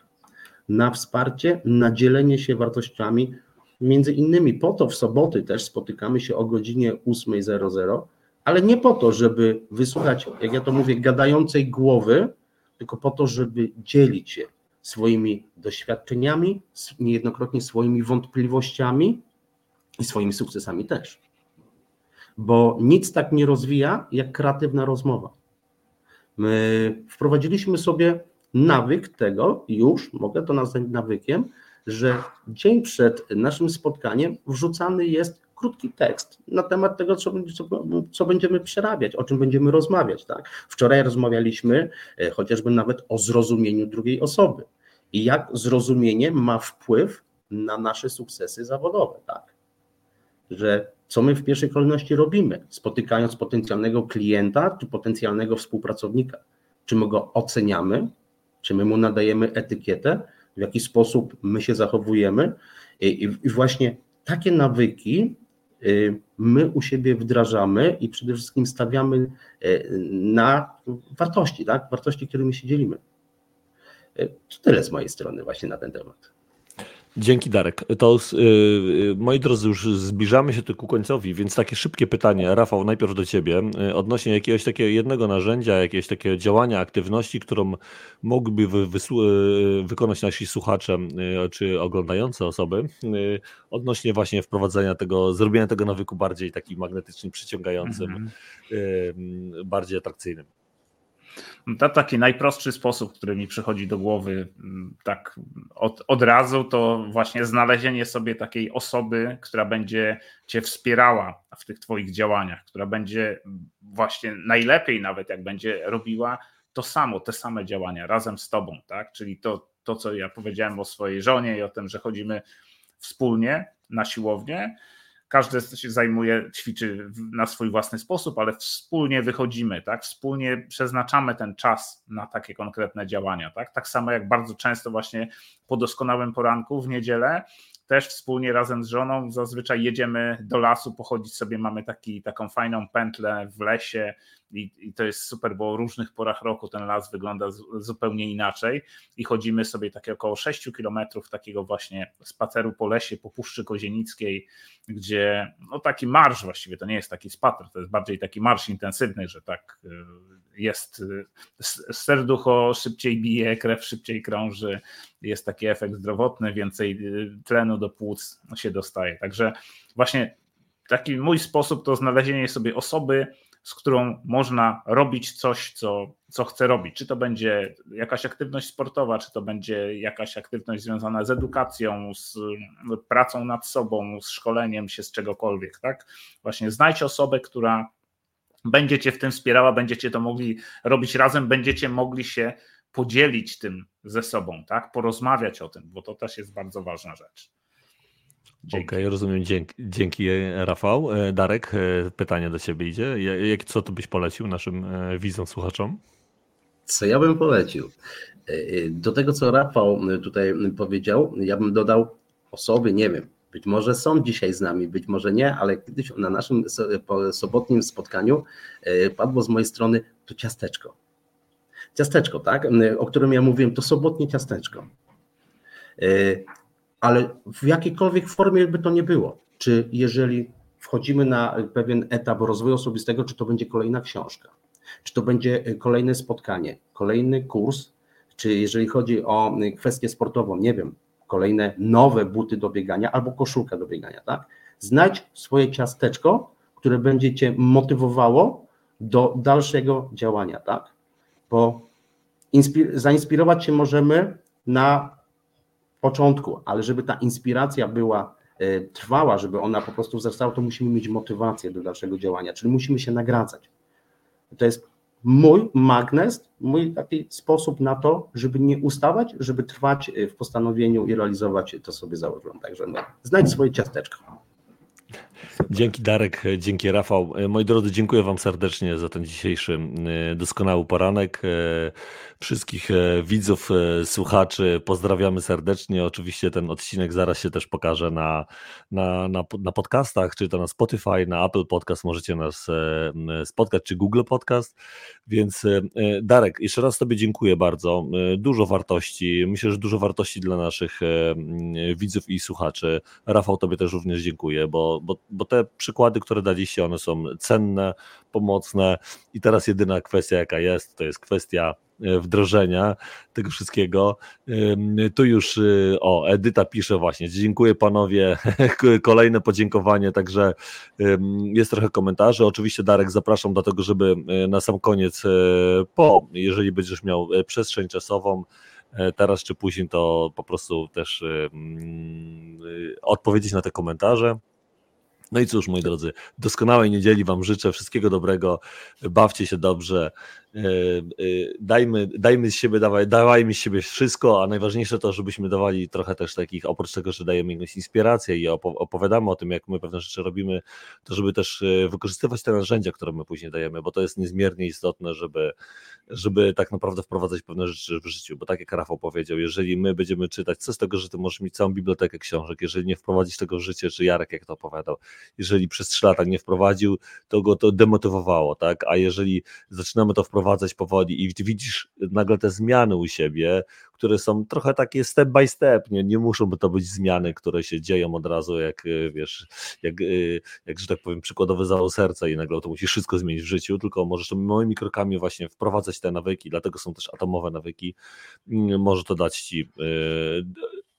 Na wsparcie, na dzielenie się wartościami. Między innymi po to w soboty też spotykamy się o godzinie 8.00, ale nie po to, żeby wysłuchać, jak ja to mówię, gadającej głowy, tylko po to, żeby dzielić się swoimi doświadczeniami, niejednokrotnie swoimi wątpliwościami i swoimi sukcesami też. Bo nic tak nie rozwija, jak kreatywna rozmowa. My wprowadziliśmy sobie nawyk tego, już mogę to nazwać nawykiem, że dzień przed naszym spotkaniem wrzucany jest krótki tekst na temat tego, co, co, co, będziemy przerabiać, o czym będziemy rozmawiać. Tak? Wczoraj rozmawialiśmy e, chociażby nawet o zrozumieniu drugiej osoby i jak zrozumienie ma wpływ na nasze sukcesy zawodowe. Tak? Że co my w pierwszej kolejności robimy, spotykając potencjalnego klienta czy potencjalnego współpracownika? Czy my go oceniamy, czy my mu nadajemy etykietę, w jaki sposób my się zachowujemy? I, i właśnie takie nawyki my u siebie wdrażamy i przede wszystkim stawiamy y, na wartości, tak? wartości, którymi się dzielimy. Y, to tyle z mojej strony właśnie na ten temat. Dzięki Darek. To yy, moi drodzy, już zbliżamy się tu ku końcowi, więc takie szybkie pytanie, Rafał, najpierw do Ciebie, yy, odnośnie jakiegoś takiego jednego narzędzia, jakiegoś takiego działania, aktywności, którą mógłby wy, yy, wykonać nasi słuchacze czy oglądające osoby, odnośnie właśnie wprowadzenia tego, zrobienia tego nawyku bardziej takim magnetycznym, przyciągającym, -hmm. bardziej atrakcyjnym. To taki najprostszy sposób, który mi przychodzi do głowy mm, tak od, od razu, to właśnie znalezienie sobie takiej osoby, która będzie cię wspierała w tych twoich działaniach, która będzie właśnie najlepiej nawet jak będzie robiła to samo, te same działania razem z tobą, tak? Czyli to, to, co ja powiedziałem o swojej żonie i o tym, że chodzimy wspólnie na siłownię, każdy się zajmuje, ćwiczy na swój własny sposób, ale wspólnie wychodzimy, tak? Wspólnie przeznaczamy ten czas na takie konkretne działania, tak? Tak samo jak bardzo często właśnie po doskonałym poranku w niedzielę też wspólnie razem z żoną zazwyczaj jedziemy do lasu, pochodzić sobie, mamy taki, taką fajną pętlę w lesie i, i to jest super, bo o różnych porach roku ten las wygląda z, zupełnie inaczej i chodzimy sobie takie około 6 kilometrów takiego właśnie spaceru po lesie, po Puszczy Kozienickiej, gdzie no taki marsz właściwie, to nie jest taki spacer, to jest bardziej taki marsz intensywny, że tak y, jest y, serducho szybciej bije, krew szybciej krąży, jest taki efekt zdrowotny, więcej y, tlenu do płuc się dostaje. Także właśnie taki mój sposób to znalezienie sobie osoby, z którą można robić coś, co, co chce robić. Czy to będzie jakaś aktywność sportowa, czy to będzie jakaś aktywność związana z edukacją, z pracą nad sobą, z szkoleniem się z czegokolwiek, tak? Właśnie znajdź osobę, która będzie cię w tym wspierała, będziecie to mogli robić razem, będziecie mogli się podzielić tym ze sobą, tak? Porozmawiać o tym, bo to też jest bardzo ważna rzecz. Okej, okay, rozumiem. Dzięki, dzięki, Rafał. E, Darek, e, pytanie do ciebie idzie. Jak, co tu byś polecił naszym e, widzom, słuchaczom? Co ja bym polecił? Do tego, co Rafał tutaj powiedział, ja bym dodał osoby, nie wiem, być może są dzisiaj z nami, być może nie, ale kiedyś na naszym sobotnim spotkaniu padło z mojej strony to ciasteczko. Ciasteczko, tak? O którym ja mówiłem, to sobotnie ciasteczko ale w jakiejkolwiek formie by to nie było. Czy jeżeli wchodzimy na pewien etap rozwoju osobistego, czy to będzie kolejna książka, czy to będzie kolejne spotkanie, kolejny kurs, czy jeżeli chodzi o kwestię sportową, nie wiem, kolejne nowe buty do biegania albo koszulka do biegania, tak? Znajdź swoje ciasteczko, które będzie cię motywowało do dalszego działania, tak? Bo zainspirować się możemy na początku, ale żeby ta inspiracja była e, trwała, żeby ona po prostu wzrastała, to musimy mieć motywację do dalszego działania, czyli musimy się nagradzać. To jest mój magnes, mój taki sposób na to, żeby nie ustawać, żeby trwać e, w postanowieniu i realizować to sobie założyłem. Także no, znajdź swoje ciasteczko. Dzięki Darek, dzięki Rafał. Moi drodzy, dziękuję Wam serdecznie za ten dzisiejszy e, doskonały poranek. E, wszystkich e, widzów, słuchaczy pozdrawiamy serdecznie. Oczywiście ten odcinek zaraz się też pokaże na, na, na, na podcastach, czy to na Spotify, na Apple Podcast. Możecie nas spotkać, czy Google Podcast. Więc Darek, jeszcze raz Tobie dziękuję bardzo. Dużo wartości, myślę, że dużo wartości dla naszych widzów i słuchaczy. Rafał, Tobie też również dziękuję, bo, bo, bo te przykłady, które daliście, one są cenne, pomocne i teraz jedyna kwestia, jaka jest, to jest kwestia e, wdrożenia tego wszystkiego. Tu już, e, o, Edyta pisze właśnie, dziękuję panowie, kolejne podziękowanie, także jest trochę komentarzy. Oczywiście Darek zapraszam do tego, żeby e, na sam koniec, po, jeżeli będziesz miał przestrzeń czasową, teraz czy później, to po prostu też odpowiedzieć na te komentarze. No i cóż, moi drodzy, doskonałej niedzieli Wam życzę, wszystkiego dobrego, bawcie się dobrze, dajmy, dajmy z siebie, dawaj, dawajmy z siebie wszystko, a najważniejsze to, żebyśmy dawali trochę też takich, oprócz tego, że dajemy jakąś inspirację i opowiadamy o tym, jak my pewne rzeczy robimy, to żeby też e, wykorzystywać te narzędzia, które my później dajemy, bo to jest niezmiernie istotne, żeby, żeby tak naprawdę wprowadzać pewne rzeczy w życiu, bo tak jak Rafał powiedział, jeżeli my będziemy czytać, co z tego, że ty możesz mieć całą bibliotekę książek, jeżeli nie wprowadzić tego w życie, czy Jarek jak to opowiadał, jeżeli przez trzy lata nie wprowadził, to go to demotywowało, tak, a jeżeli zaczynamy to wprowadzać powoli i widzisz nagle te zmiany u siebie, które są trochę takie step by step, nie, nie muszą to być zmiany, które się dzieją od razu, jak y, wiesz, jak, y, jak że tak powiem, przykładowy zawał serca i nagle to musisz wszystko zmienić w życiu, tylko możesz małymi krokami właśnie wprowadzać te nawyki, dlatego są też atomowe nawyki, mm, może to dać ci y,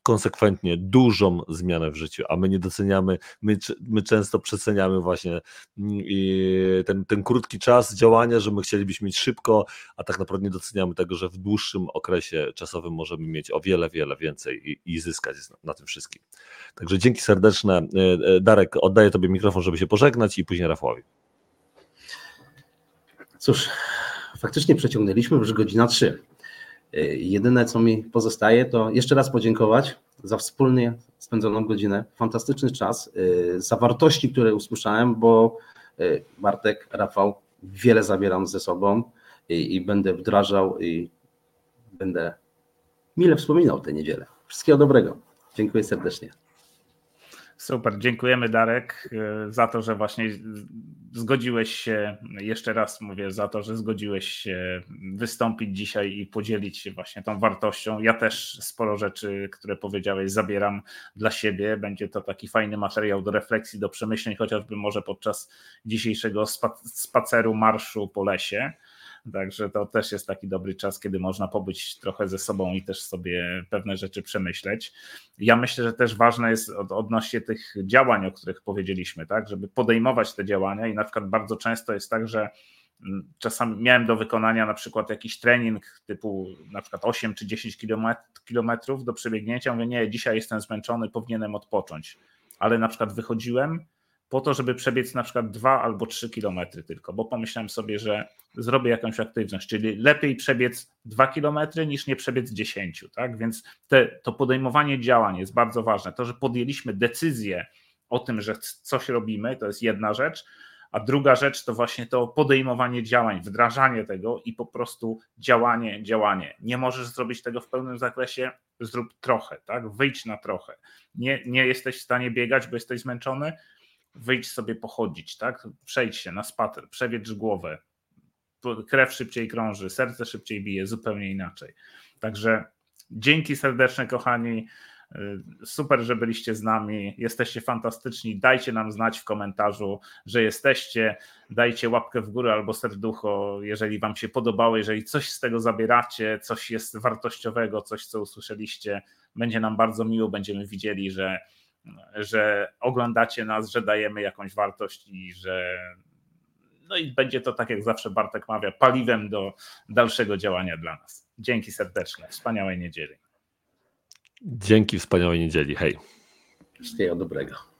konsekwentnie dużą zmianę w życiu, a my nie doceniamy, my, my często przeceniamy właśnie mm, ten, ten krótki czas działania, że my chcielibyśmy mieć szybko, a tak naprawdę nie doceniamy tego, że w dłuższym okresie czasowym możemy mieć o wiele, wiele więcej i, i zyskać na, tym wszystkim. Także dzięki serdeczne. E, e, Darek, oddaję Tobie mikrofon, żeby się pożegnać i później Rafałowi. Cóż, faktycznie przeciągnęliśmy już godzina 3. Jedyne, co mi pozostaje, to jeszcze raz podziękować za wspólnie spędzoną godzinę, fantastyczny czas, za wartości, które usłyszałem, bo Bartek, Rafał, wiele zabieram ze sobą i, i będę wdrażał i będę mile wspominał tę niedzielę. Wszystkiego dobrego. Dziękuję serdecznie. Super, dziękujemy Darek e, za to, że właśnie zgodziłeś się, jeszcze raz mówię, za to, że zgodziłeś się wystąpić dzisiaj i podzielić się właśnie tą wartością. Ja też sporo rzeczy, które powiedziałeś, zabieram dla siebie. Będzie to taki fajny materiał do refleksji, do przemyśleń, chociażby może podczas dzisiejszego spaceru, marszu po lesie. Także to też jest taki dobry czas, kiedy można pobyć trochę ze sobą i też sobie pewne rzeczy przemyśleć. Ja myślę, że też ważne jest od, odnośnie tych działań, o których powiedzieliśmy, tak, żeby podejmować te działania i na przykład bardzo często jest tak, że mm, czasami miałem do wykonania na przykład jakiś trening typu na przykład 8 czy 10 kilometrów do przebiegnięcia, mówię nie, dzisiaj jestem zmęczony, powinienem odpocząć, ale na przykład wychodziłem po to, żeby przebiec na przykład dwa albo trzy kilometry tylko, bo pomyślałem sobie, że zrobię jakąś aktywność, czyli lepiej przebiec dwa kilometry niż nie przebiec dziesięciu, tak? Więc te, to podejmowanie działań jest bardzo ważne. To, że podjęliśmy decyzję o tym, że coś robimy, to jest jedna rzecz, a druga rzecz to właśnie to podejmowanie działań, wdrażanie tego i po prostu działanie, działanie. Nie możesz zrobić tego w pełnym zakresie, zrób trochę, tak? Wyjdź na trochę. Nie, nie jesteś w stanie biegać, bo jesteś zmęczony, wyjdź sobie pochodzić, tak? Przejdź się na spacer, przewietrz głowę, krew szybciej krąży, serce szybciej bije, zupełnie inaczej. Także dzięki serdeczne, kochani. Super, że byliście z nami. Jesteście fantastyczni. Dajcie nam znać w komentarzu, że jesteście. Dajcie łapkę w górę albo serducho, jeżeli Wam się podobało, jeżeli coś z tego zabieracie, coś jest wartościowego, coś, co usłyszeliście. Będzie nam bardzo miło. Będziemy widzieli, że że oglądacie nas, że dajemy jakąś wartość i że no i będzie to, tak jak zawsze Bartek mawia, paliwem do dalszego działania dla nas. Dzięki serdeczne, wspaniałej niedzieli. Dzięki, wspaniałej niedzieli. Hej. Wszystkiego dobrego.